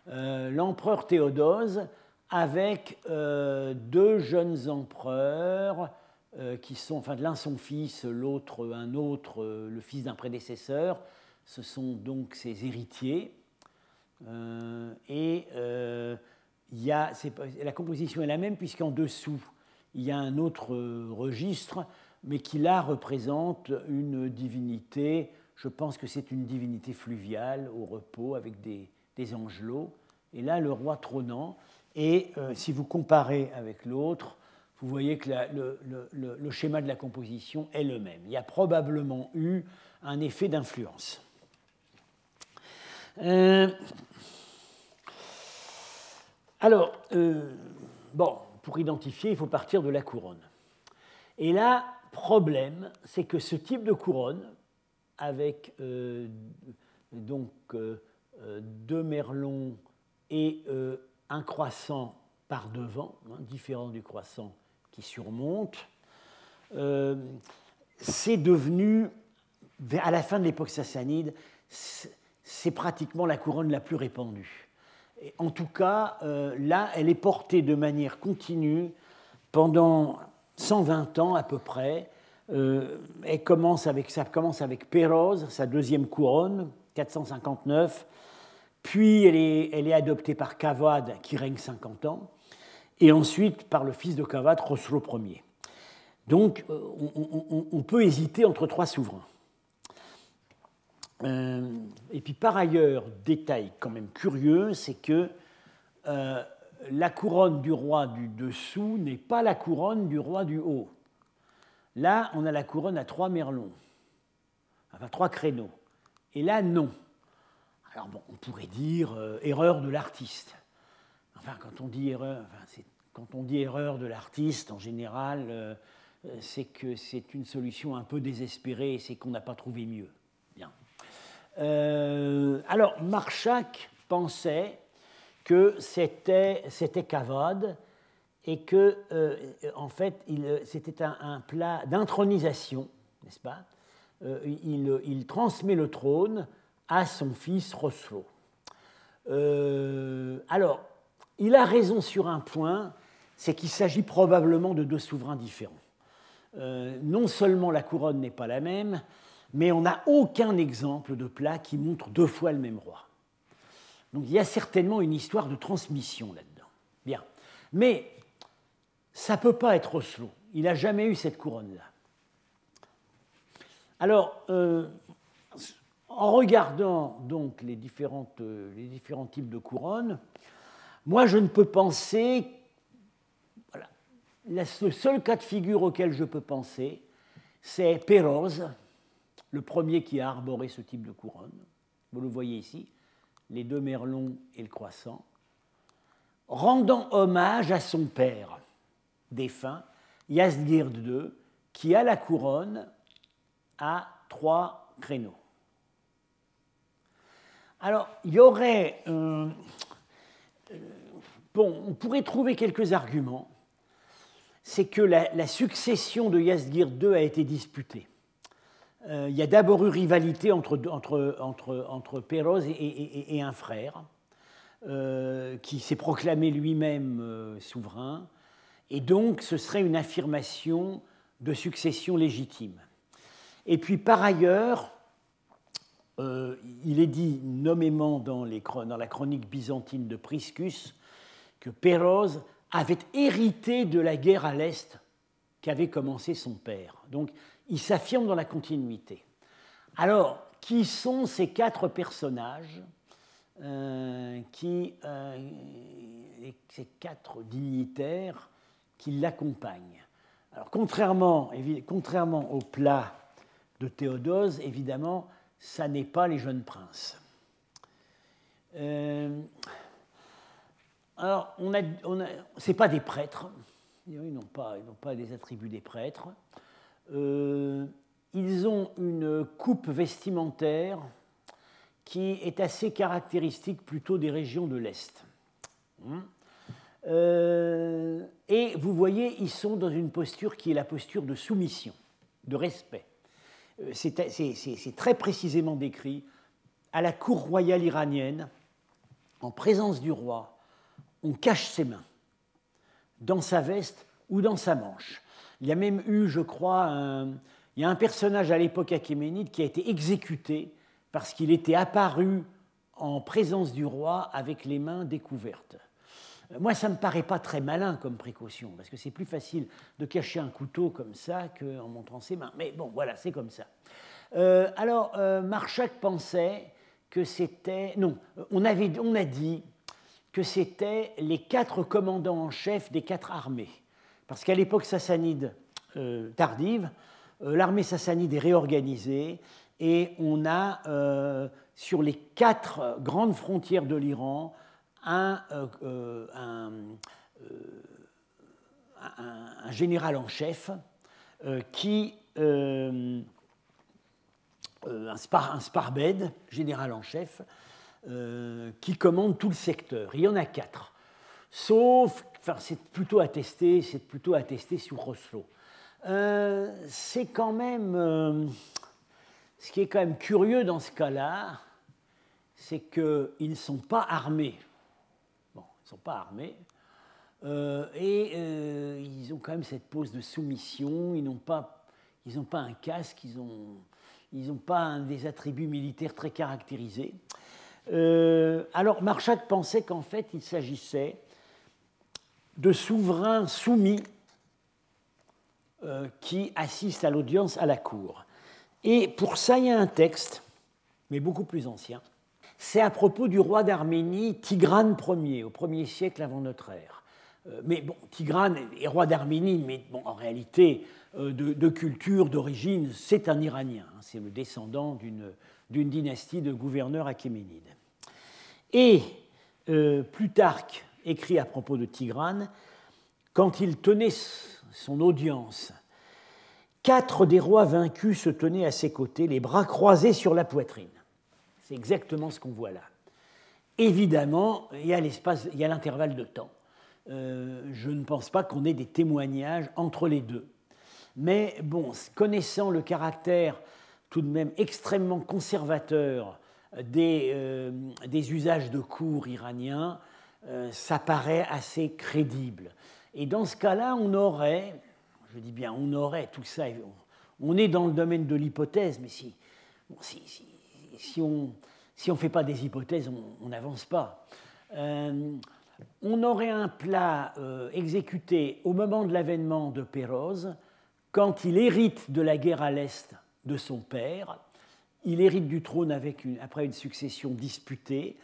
Euh, l'empereur Théodose, avec euh, deux jeunes empereurs, qui sont, l'un son fils, l'autre un autre, le fils d'un prédécesseur, ce sont donc ses héritiers. Euh, et euh, y a, la composition est la même puisqu'en dessous, il y a un autre registre, mais qui là représente une divinité, je pense que c'est une divinité fluviale au repos avec des, des angelots. Et là, le roi trônant. Et euh, si vous comparez avec l'autre, vous voyez que le, le, le, schéma de la composition est le même. Il y a probablement eu un effet d'influence. Euh, alors, euh, bon, pour identifier, il faut partir de la couronne. Et là, problème, c'est que ce type de couronne, avec donc deux merlons et un croissant par devant, hein, différent du croissant qui surmonte, c'est devenu, à la fin de l'époque sassanide, c'est pratiquement la couronne la plus répandue. en tout cas, euh, là, elle est portée de manière continue pendant 120 ans à peu près. Euh, elle commence avec, ça commence avec Péroz, sa deuxième couronne, 459. Puis elle est, elle est adoptée par Cavad, qui règne 50 ans. Et ensuite par le fils de Cavad, Rosro Ier. Donc euh, on, peut hésiter entre trois souverains. Euh, et puis par ailleurs, détail quand même curieux, c'est que euh, la couronne du roi du dessous n'est pas la couronne du roi du haut. Là, on a la couronne à trois merlons, enfin trois créneaux. Et là, non. Alors bon, on pourrait dire erreur de l'artiste. Enfin, quand on dit erreur, quand on dit erreur de l'artiste, en général, euh, c'est que c'est une solution un peu désespérée c'est qu'on n'a pas trouvé mieux. Bien. Euh, alors, Marchak pensait que c'était, Cavade et que, euh, en fait, c'était un, plat d'intronisation, n'est-ce pas? Il, il, transmet le trône à son fils Roslo. alors, il a raison sur un point, c'est qu'il s'agit probablement de deux souverains différents. Euh, non seulement la couronne n'est pas la même, mais on n'a aucun exemple de plat qui montre deux fois le même roi. Donc il y a certainement une histoire de transmission là-dedans. Bien. Mais ça ne peut pas être Oslo. Il n'a jamais eu cette couronne-là. Alors, euh, en regardant donc les, différentes, les différents types de couronnes, moi je ne peux penser le seul cas de figure auquel je peux penser, c'est Péroz, le premier qui a arboré ce type de couronne. Vous le voyez ici, les deux merlons et le croissant, rendant hommage à son père défunt, Yazdgird II, qui a la couronne à trois créneaux. Alors, il y aurait. Euh, bon, on pourrait trouver quelques arguments c'est que la, succession de Yazgir II a été disputée. Euh, il y a d'abord eu rivalité entre, entre, entre, entre Péroz et, un frère, euh, qui s'est proclamé lui-même euh, souverain, et donc ce serait une affirmation de succession légitime. Et puis par ailleurs, il est dit nommément dans, les, dans, la chronique byzantine de Priscus que Péroz avait hérité de la guerre à l'Est qu'avait commencé son père. Donc il s'affirme dans la continuité. Alors, qui sont ces quatre personnages euh, qui, euh, ces quatre dignitaires qui l'accompagnent Alors, contrairement, contrairement au plat de Théodose, évidemment, ça n'est pas les jeunes princes. Euh, alors, on a, pas des prêtres, ils n'ont pas, pas les attributs des prêtres. Euh, ils ont une coupe vestimentaire qui est assez caractéristique plutôt des régions de l'Est. Hum. Euh, et vous voyez, ils sont dans une posture qui est la posture de soumission, de respect. Euh, c'est très précisément décrit à la cour royale iranienne, en présence du roi, on cache ses mains dans sa veste ou dans sa manche. Il y a même eu, je crois, un, il y a un personnage à l'époque achéménide qui a été exécuté parce qu'il était apparu en présence du roi avec les mains découvertes. Moi, ça ne me paraît pas très malin comme précaution, parce que c'est plus facile de cacher un couteau comme ça qu'en montrant ses mains. Mais bon, voilà, c'est comme ça. Euh, alors, euh, Marchak pensait que c'était... Non, on, avait, on a dit que c'était les quatre commandants en chef des quatre armées. Parce qu'à l'époque sassanide euh, tardive, euh, l'armée sassanide est réorganisée et on a euh, sur les quatre grandes frontières de l'Iran un, général en chef qui un, spar, général en chef, qui commande tout le secteur. Il y en a quatre. Sauf, enfin, c'est plutôt attesté, c'est plutôt attesté sur Oslo. c'est quand même, ce qui est quand même curieux dans ce cas-là, c'est qu'ils ne sont pas armés. Bon, ils ne sont pas armés. Euh, et euh, ils ont quand même cette pose de soumission. Ils n'ont pas, ils pas un casque, ils n'ont ils pas un des attributs militaires très caractérisés. Euh, alors, Marchak pensait qu'en fait, il s'agissait de souverains soumis qui assistent à l'audience à la cour. Et pour ça, il y a un texte, mais beaucoup plus ancien, c'est à propos du roi d'Arménie, Tigrane Ier, au 1er siècle avant notre ère. Euh, mais bon, Tigrane est roi d'Arménie, mais bon, en réalité, euh, de, culture, d'origine, c'est un Iranien. Hein, c'est le descendant d'une dynastie de gouverneurs achéménides. Et euh, Plutarque écrit à propos de Tigrane, quand il tenait son audience, quatre des rois vaincus se tenaient à ses côtés, les bras croisés sur la poitrine. C'est exactement ce qu'on voit là. Évidemment, il y a l'intervalle de temps. Euh, je ne pense pas qu'on ait des témoignages entre les deux. Mais bon, connaissant le caractère tout de même extrêmement conservateur des, euh, des usages de cours iraniens, euh, ça paraît assez crédible. Et dans ce cas-là, on aurait, je dis bien on aurait tout ça, on est dans le domaine de l'hypothèse, mais si, si, si, on si ne fait pas des hypothèses, on n'avance pas. Euh, on aurait un plat euh, exécuté au moment de l'avènement de Péroz, quand il hérite de la guerre à l'Est de son père. Il hérite du trône après une succession disputée.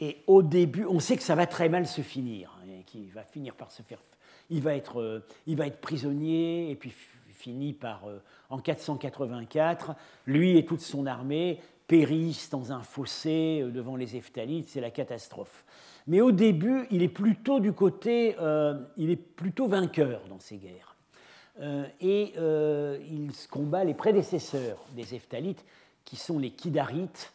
Et au début, on sait que ça va très mal se finir, hein, qu'il va finir par se faire. Il va être, euh, il va être prisonnier, et puis finit par, en 484, lui et toute son armée périssent dans un fossé euh, devant les Eftalites, c'est la catastrophe. Mais au début, il est plutôt du côté, euh, il est plutôt vainqueur dans ces guerres. Euh, et il combat les prédécesseurs des Eftalites, qui sont les Kidarites.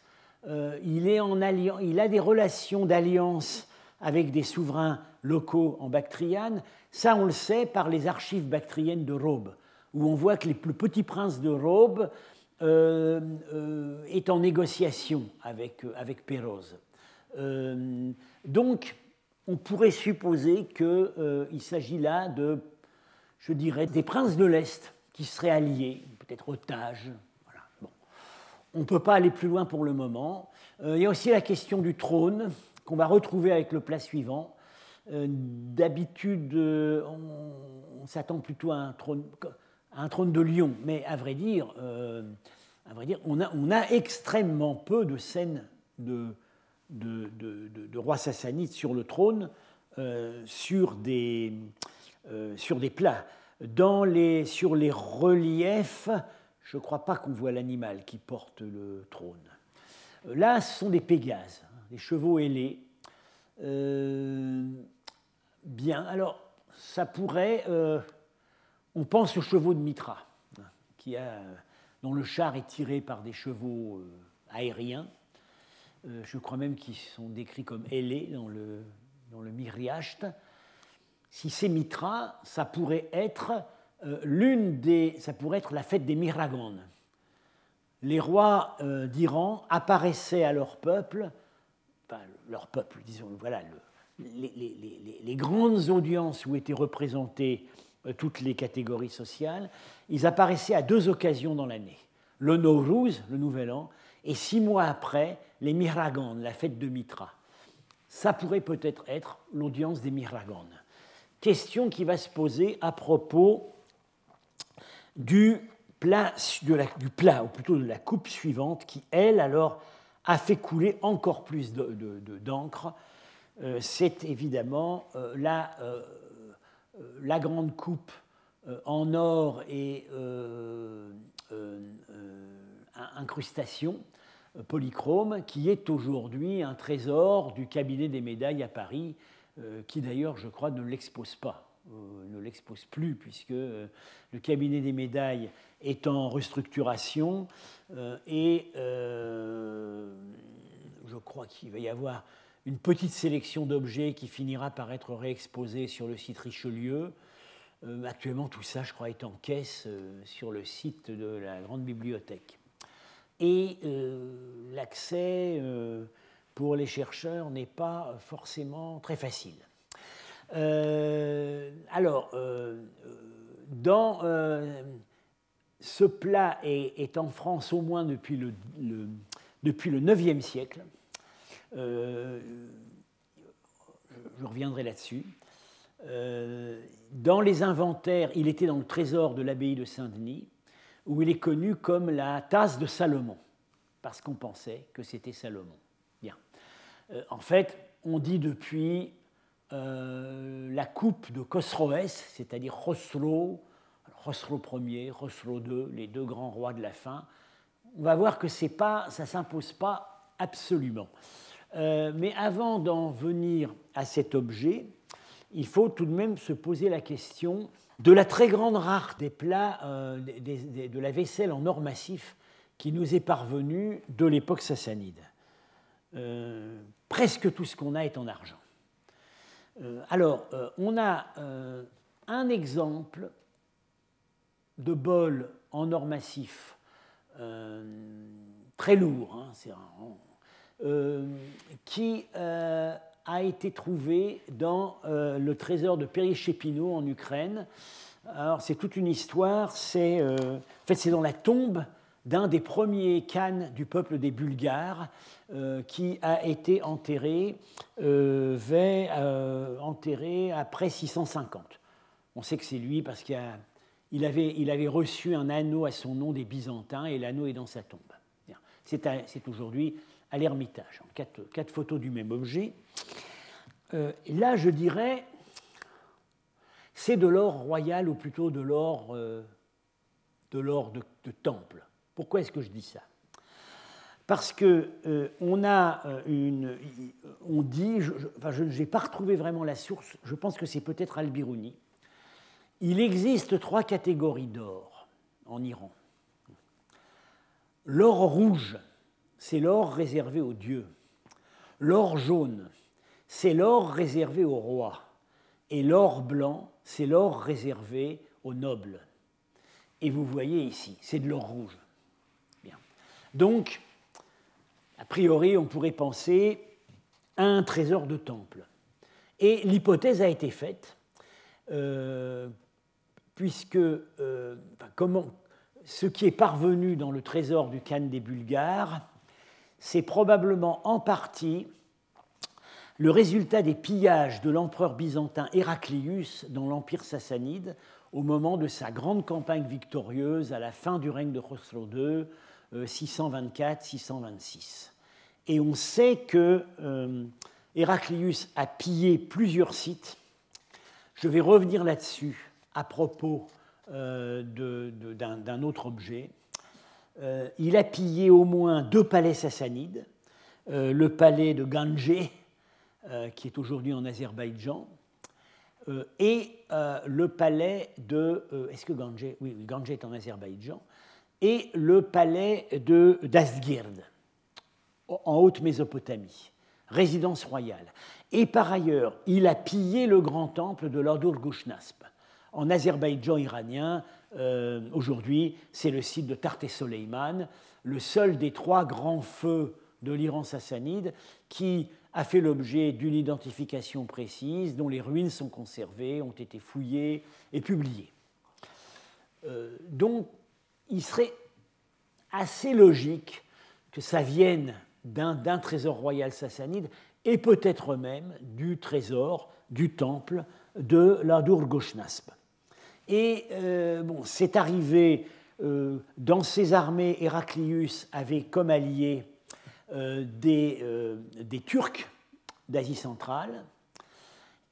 En il a des relations d'alliance avec des souverains locaux en Bactriane. Ça, on le sait par les archives bactriennes de Robe, où on voit que les plus petits princes de Robe euh, euh, est en négociation avec, euh, avec donc, on pourrait supposer qu'il s'agit là de, je dirais, des princes de l'Est qui seraient alliés, peut-être otages. On ne peut pas aller plus loin pour le moment. il y a aussi la question du trône, qu'on va retrouver avec le plat suivant. D'habitude, on s'attend plutôt à un trône de lion. Mais à vrai dire, euh, on, a, extrêmement peu de scènes de, rois sassanides sur le trône, euh, sur, des, euh, plats. Sur les reliefs, je ne crois pas qu'on voit l'animal qui porte le trône. Là, ce sont des pégases, hein, des chevaux ailés. bien, alors, ça pourrait on pense aux chevaux de Mitra, a, dont le char est tiré par des chevaux euh, aériens. Euh, je crois même qu'ils sont décrits comme ailés dans le, dans le Si c'est Mitra, ça pourrait être euh, l'une des, ça pourrait être la fête des Miragones. Les rois d'Iran apparaissaient à leur peuple, enfin leur peuple, disons, voilà, les, grandes audiences où étaient représentés euh, toutes les catégories sociales. Ils apparaissaient à deux occasions dans l'année. Le Nowruz, le Nouvel An, et six mois après, les Miragan, la fête de Mitra. Ça pourrait peut-être être, l'audience des Miragan. Question qui va se poser à propos du plat, du plat, ou plutôt de la coupe suivante, qui, elle, alors, a fait couler encore plus d'encre. Euh, c'est évidemment euh, la euh, la grande coupe en or et incrustation polychrome, qui est aujourd'hui un trésor du cabinet des médailles à Paris, qui d'ailleurs, je crois, ne l'expose pas. L'expose plus, puisque le cabinet des médailles est en restructuration et je crois qu'il va y avoir une petite sélection d'objets qui finira par être réexposée sur le site Richelieu. Euh, actuellement, tout ça, je crois, est en caisse euh, sur le site de la grande bibliothèque. Et euh, l'accès pour les chercheurs n'est pas forcément très facile. Alors, dans, ce plat est, en France au moins depuis le, depuis le 9e siècle. je reviendrai là-dessus. Euh, dans les inventaires, il était dans le trésor de l'abbaye de Saint-Denis, où il est connu comme la tasse de Salomon, parce qu'on pensait que c'était Salomon. Bien. Euh, en fait, on dit depuis euh, la coupe de Khosroès, c'est-à-dire Khosro, Khosro Ier, Khosro II, les deux grands rois de la fin. On va voir que c'est pas, ça ne s'impose pas absolument. mais avant d'en venir à cet objet, il faut tout de même se poser la question de la très grande rareté des plats, euh, de la vaisselle en or massif qui nous est parvenue de l'époque sassanide. Euh, presque tout ce qu'on a est en argent. Euh, alors, on a un exemple de bol en or massif très lourd, hein, qui a été trouvé dans euh, le trésor de Périchépino en Ukraine. Alors c'est toute une histoire, c'est euh, en fait c'est dans la tombe d'un des premiers Khan du peuple des Bulgares euh, qui a été enterré, vers, enterré après 650. On sait que c'est lui parce qu'il il avait, il avait reçu un anneau à son nom des Byzantins et l'anneau est dans sa tombe. C'est aujourd'hui à l'Ermitage, quatre, photos du même objet. Euh, là, je dirais, c'est de l'or royal ou plutôt de l'or euh, de, l'or de, temple. Pourquoi est-ce que je dis ça? Parce que euh, on a une, on dit, je n'ai pas retrouvé vraiment la source. Je pense que c'est peut-être Al-Biruni. Il existe trois catégories d'or en Iran. L'or rouge, c'est l'or réservé aux dieux. L'or jaune, c'est l'or réservé aux rois. Et l'or blanc, c'est l'or réservé aux nobles. Et vous voyez ici, c'est de l'or rouge. Donc, a priori, on pourrait penser à un trésor de temple. Et l'hypothèse a été faite, euh, puisque euh, comment, ce qui est parvenu dans le trésor du Khan des Bulgares, c'est probablement en partie le résultat des pillages de l'empereur byzantin Héraclius dans l'Empire sassanide au moment de sa grande campagne victorieuse à la fin du règne de Khosrow II, 624-626. Euh, Et on sait que euh, Héraclius a pillé plusieurs sites. Je vais revenir là-dessus à propos euh, d'un autre objet. Il a pillé au moins deux palais sassanides, le palais de Ganje, euh, qui est aujourd'hui en Azerbaïdjan, et le palais de... Est-ce que Ganje... Oui, Ganje est en Azerbaïdjan. Et le palais de d'Asgird, en Haute-Mésopotamie, résidence royale. Et par ailleurs, il a pillé le grand temple de l'Ordur Gushnasp, en Azerbaïdjan iranien, euh, aujourd'hui, c'est le site de Tarte Soleiman, le seul des trois grands feux de l'Iran sassanide qui a fait l'objet d'une identification précise, dont les ruines sont conservées, ont été fouillées et publiées. Euh, donc, il serait assez logique que ça vienne d'un trésor royal sassanide et peut-être même du trésor du temple de l'Adur Goshnasp. Et euh, bon, c'est arrivé euh, dans ses armées, Héraclius avait comme alliés euh, des, Turcs d'Asie centrale.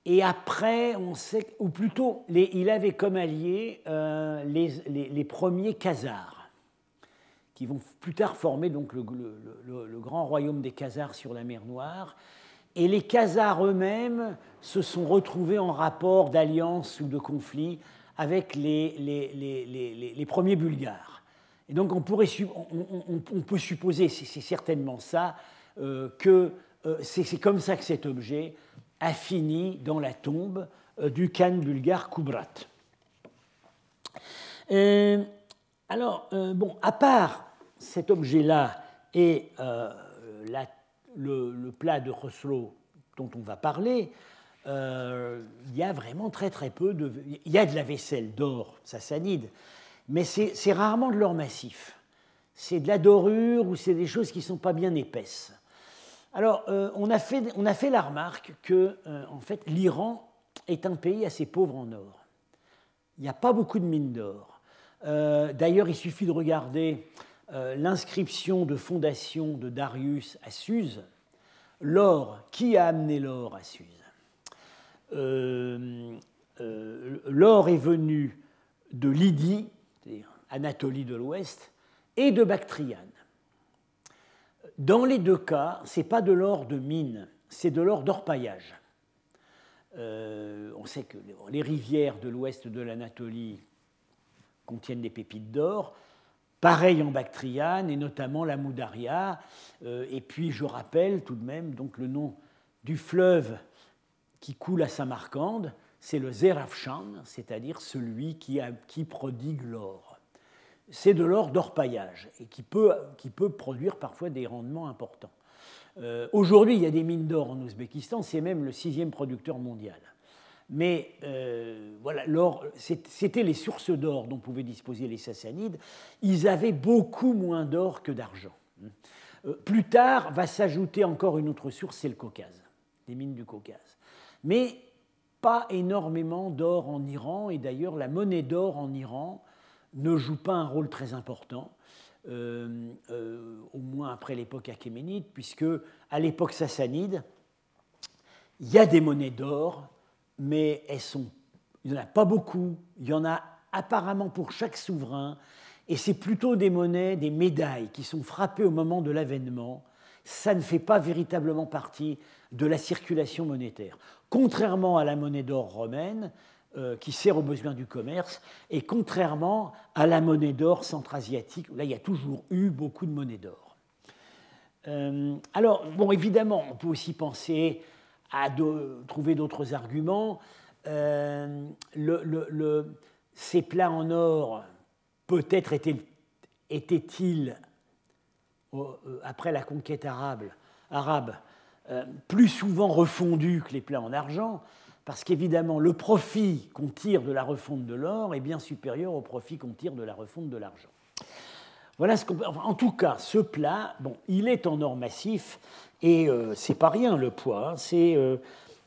Et après, on sait, ou plutôt, il avait comme alliés les, les, premiers Khazars, qui vont plus tard former donc le, grand royaume des Khazars sur la mer Noire. Et les Khazars eux-mêmes se sont retrouvés en rapport d'alliance ou de conflit avec les, les, premiers Bulgares. Et donc on, pourrait, on, peut supposer, c'est certainement ça, euh, que euh, c'est comme ça que cet objet a fini dans la tombe euh, du Khan bulgare Kubrat. alors, bon, à part cet objet-là et le, plat de Roslo dont on va parler, euh, il y a vraiment très très peu de... Il y a de la vaisselle d'or sassanide, mais c'est rarement de l'or massif. C'est de la dorure ou c'est des choses qui ne sont pas bien épaisses. Alors, euh, on, a fait, la remarque que, euh, en fait, l'Iran est un pays assez pauvre en or. Il n'y a pas beaucoup de mines d'or. D'ailleurs, il suffit de regarder l'inscription de fondation de Darius à Suse. L'or, qui a amené l'or à Suse? Euh, euh, l'or est venu de Lydie, Anatolie de l'Ouest, et de Bactriane. Dans les deux cas, ce n'est pas de l'or de mine, c'est de l'or d'orpaillage. Euh, on sait que les rivières de l'ouest de l'Anatolie contiennent des pépites d'or, pareil en Bactriane, et notamment la Moudaria. et puis je rappelle tout de même le nom du fleuve qui coule à Samarcande, c'est le Zerafshan, c'est-à-dire celui qui prodigue l'or. C'est de l'or d'orpaillage et qui peut, qui peut produire parfois des rendements importants. Euh, aujourd'hui, il y a des mines d'or en Ouzbékistan, c'est même le sixième producteur mondial. Mais euh, voilà, c'était les sources d'or dont pouvaient disposer les Sassanides. Ils avaient beaucoup moins d'or que d'argent. Euh, plus tard va s'ajouter encore une autre source, c'est le Caucase, les mines du Caucase mais pas énormément d'or en Iran, et d'ailleurs la monnaie d'or en Iran ne joue pas un rôle très important, euh, euh, au moins après l'époque achéménide, puisque à l'époque sassanide, il y a des monnaies d'or, mais elles sont, il n'y en a pas beaucoup, il y en a apparemment pour chaque souverain, et c'est plutôt des monnaies, des médailles qui sont frappées au moment de l'avènement. Ça ne fait pas véritablement partie de la circulation monétaire contrairement à la monnaie d'or romaine, qui sert aux besoins du commerce, et contrairement à la monnaie d'or centra-asiatique, là il y a toujours eu beaucoup de monnaie d'or. Euh, alors, bon, évidemment, on peut aussi penser à trouver d'autres arguments. Euh, ces plats en or, peut-être étaient-ils, après la conquête arabe, euh, plus souvent refondus que les plats en argent, parce qu'évidemment, le profit qu'on tire de la refonte de l'or est bien supérieur au profit qu'on tire de la refonte de l'argent. Voilà ce qu'on En tout cas, ce plat, bon, il est en or massif, et euh, c'est pas rien le poids. Hein. c'est euh,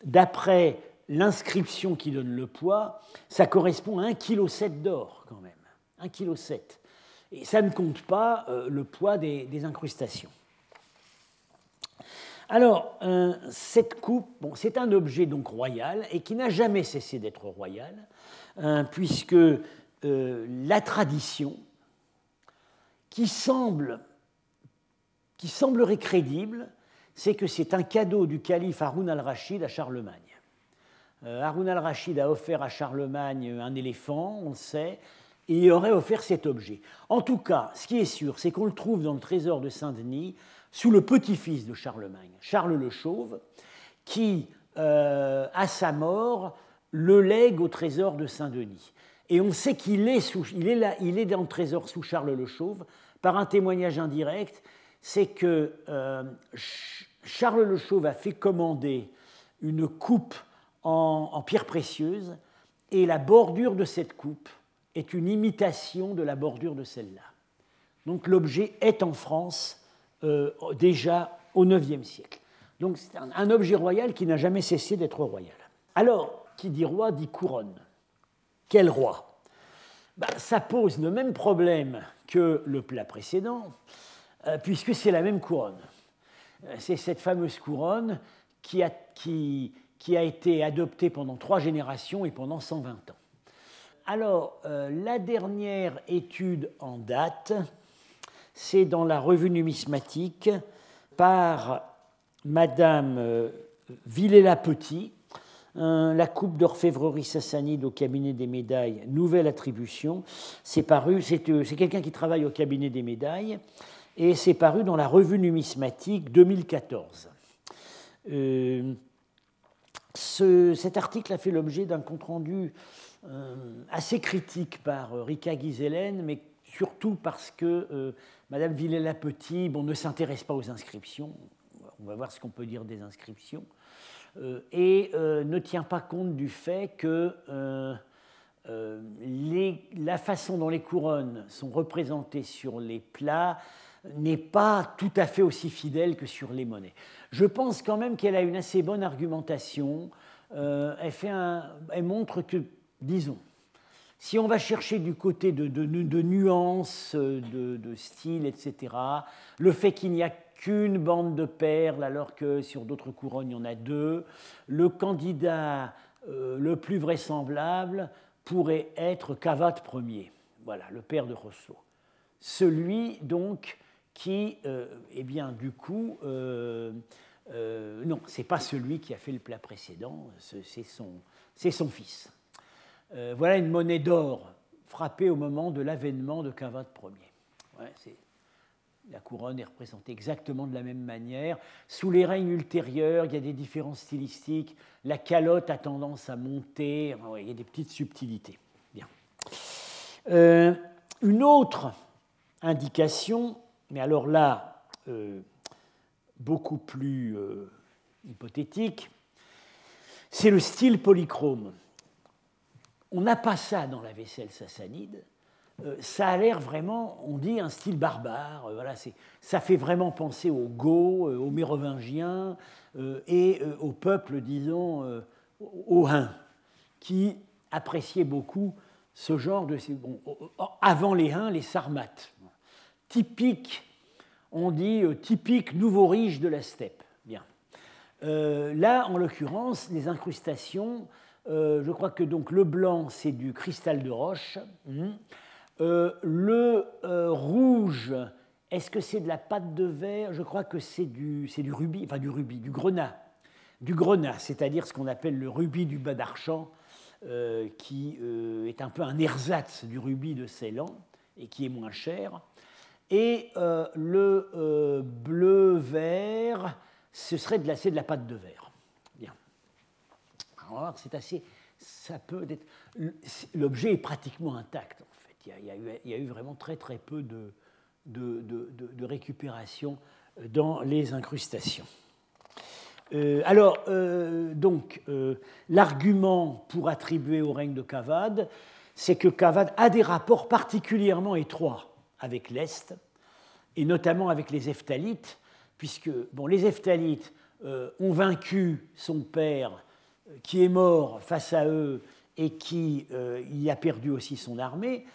d'après l'inscription qui donne le poids, ça correspond à 1,7 kg d'or quand même. 1,7 kg. Et ça ne compte pas le poids des incrustations. Alors, euh, cette coupe, c'est un objet donc royal et qui n'a jamais cessé d'être royal, hein, puisque euh, la tradition, qui, semble, qui semblerait crédible, c'est que c'est un cadeau du calife Haroun al-Rachid à Charlemagne. Euh, Haroun al-Rachid a offert à Charlemagne un éléphant, on le sait, et il aurait offert cet objet. En tout cas, ce qui est sûr, c'est qu'on le trouve dans le trésor de Saint-Denis sous le petit-fils de Charlemagne, Charles le Chauve, qui, euh, à sa mort, le lègue au trésor de Saint-Denis. Et on sait qu'il est, dans le trésor sous Charles le Chauve par un témoignage indirect, c'est que euh, Charles le Chauve a fait commander une coupe en, en pierre précieuse et la bordure de cette coupe est une imitation de la bordure de celle-là. Donc l'objet est en France euh, déjà au IXe siècle. Donc c'est un, objet royal qui n'a jamais cessé d'être royal. Alors, qui dit roi dit couronne. Quel roi? Bah, Ça pose le même problème que le plat précédent, euh, puisque c'est la même couronne. Euh, c'est cette fameuse couronne qui a, qui, qui a, été adoptée pendant trois générations et pendant 120 ans. Alors, la dernière étude en date c'est dans la revue numismatique par Madame euh, Villela-Petit, la coupe d'orfèvrerie sassanide au cabinet des médailles, nouvelle attribution. C'est paru, c'est quelqu'un qui travaille au cabinet des médailles et c'est paru dans la revue numismatique 2014. cet article a fait l'objet d'un compte-rendu assez critique par Rika Gizelen, mais surtout parce que euh, Madame Villela-Petit bon, ne s'intéresse pas aux inscriptions, on va voir ce qu'on peut dire des inscriptions, euh, et euh, ne tient pas compte du fait que la façon dont les couronnes sont représentées sur les plats n'est pas tout à fait aussi fidèle que sur les monnaies. Je pense quand même qu'elle a une assez bonne argumentation. elle montre que, disons, si on va chercher du côté de, nuances, de, style, etc., le fait qu'il n'y a qu'une bande de perles alors que sur d'autres couronnes il y en a deux, le candidat euh, le plus vraisemblable pourrait être Cavat Ier, voilà, le père de Rousseau. Celui donc qui, euh, eh bien, du coup, euh, non, c'est pas celui qui a fait le plat précédent, c'est son fils. Euh, voilà une monnaie d'or frappée au moment de l'avènement de Cavad Ier. la couronne est représentée exactement de la même manière. Sous les règnes ultérieurs, il y a des différences stylistiques. La calotte a tendance à monter. il y a des petites subtilités. Bien. Euh, une autre indication, mais alors là, euh, beaucoup plus hypothétique, c'est le style polychrome. On n'a pas ça dans la vaisselle sassanide. Euh, ça a l'air vraiment, on dit, un style barbare. Euh, voilà, ça fait vraiment penser aux Goths, euh, aux Mérovingiens et au peuple, disons, aux Huns, qui appréciaient beaucoup ce genre de. Bon, avant les Huns, les Sarmates. Typique, on dit typique nouveau riche de la steppe. Bien. là, en l'occurrence, les incrustations euh, je crois que donc le blanc, c'est du cristal de roche. Hmm. Euh, le euh, rouge, est-ce que c'est de la pâte de verre? Je crois que c'est du, du rubis, enfin du rubis, du grenat. Du grenat, c'est-à-dire ce qu'on appelle le rubis du bas d'Archamp, qui est un peu un ersatz du rubis de Ceylan et qui est moins cher. Et le bleu-vert, ce serait de la, de la pâte de verre c'est assez, ça peut être, l'objet est pratiquement intact en fait. Il y a, eu, vraiment très très peu de, récupération dans les incrustations. Euh, alors, euh, donc, euh, l'argument pour attribuer au règne de Cavad, c'est que Cavad a des rapports particulièrement étroits avec l'Est, et notamment avec les Eftalites, puisque bon, les Eftalites ont vaincu son père qui est mort face à eux et qui euh, y a perdu aussi son armée.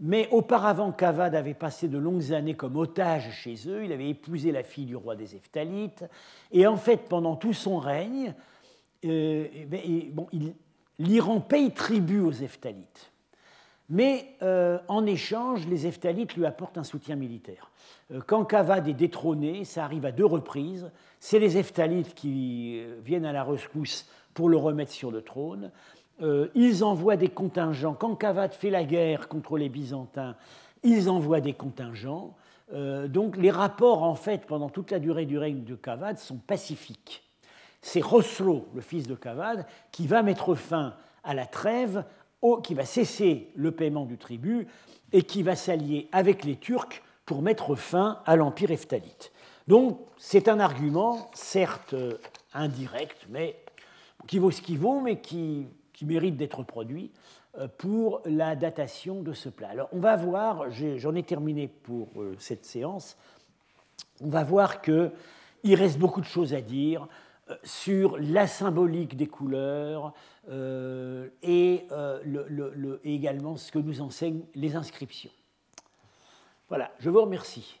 Mais auparavant, Cavad avait passé de longues années comme otage chez eux. Il avait épousé la fille du roi des Eftalites. Et en fait, pendant tout son règne, euh, eh ben, l'Iran paye tribut aux Eftalites. Mais euh, en échange, les Eftalites lui apportent un soutien militaire. quand Cavad est détrôné, ça arrive à deux reprises, c'est les Eftalites qui viennent à la rescousse pour le remettre sur le trône. Euh, ils envoient des contingents. Quand Cavad fait la guerre contre les Byzantins, ils envoient des contingents. Euh, donc les rapports, en fait, pendant toute la durée du règne de Cavad, sont pacifiques. C'est Roslo, le fils de Cavad, qui va mettre fin à la trêve, qui va cesser le paiement du tribut et qui va s'allier avec les Turcs pour mettre fin à l'empire Eftalite. Donc c'est un argument, certes euh, indirect, mais qui vaut ce qu'il vaut, mais qui, mérite d'être produit euh, pour la datation de ce plat. Alors on va voir, j'en ai, terminé pour euh, cette séance, on va voir qu'il reste beaucoup de choses à dire euh, sur la symbolique des couleurs et, également ce que nous enseignent les inscriptions. Voilà, je vous remercie.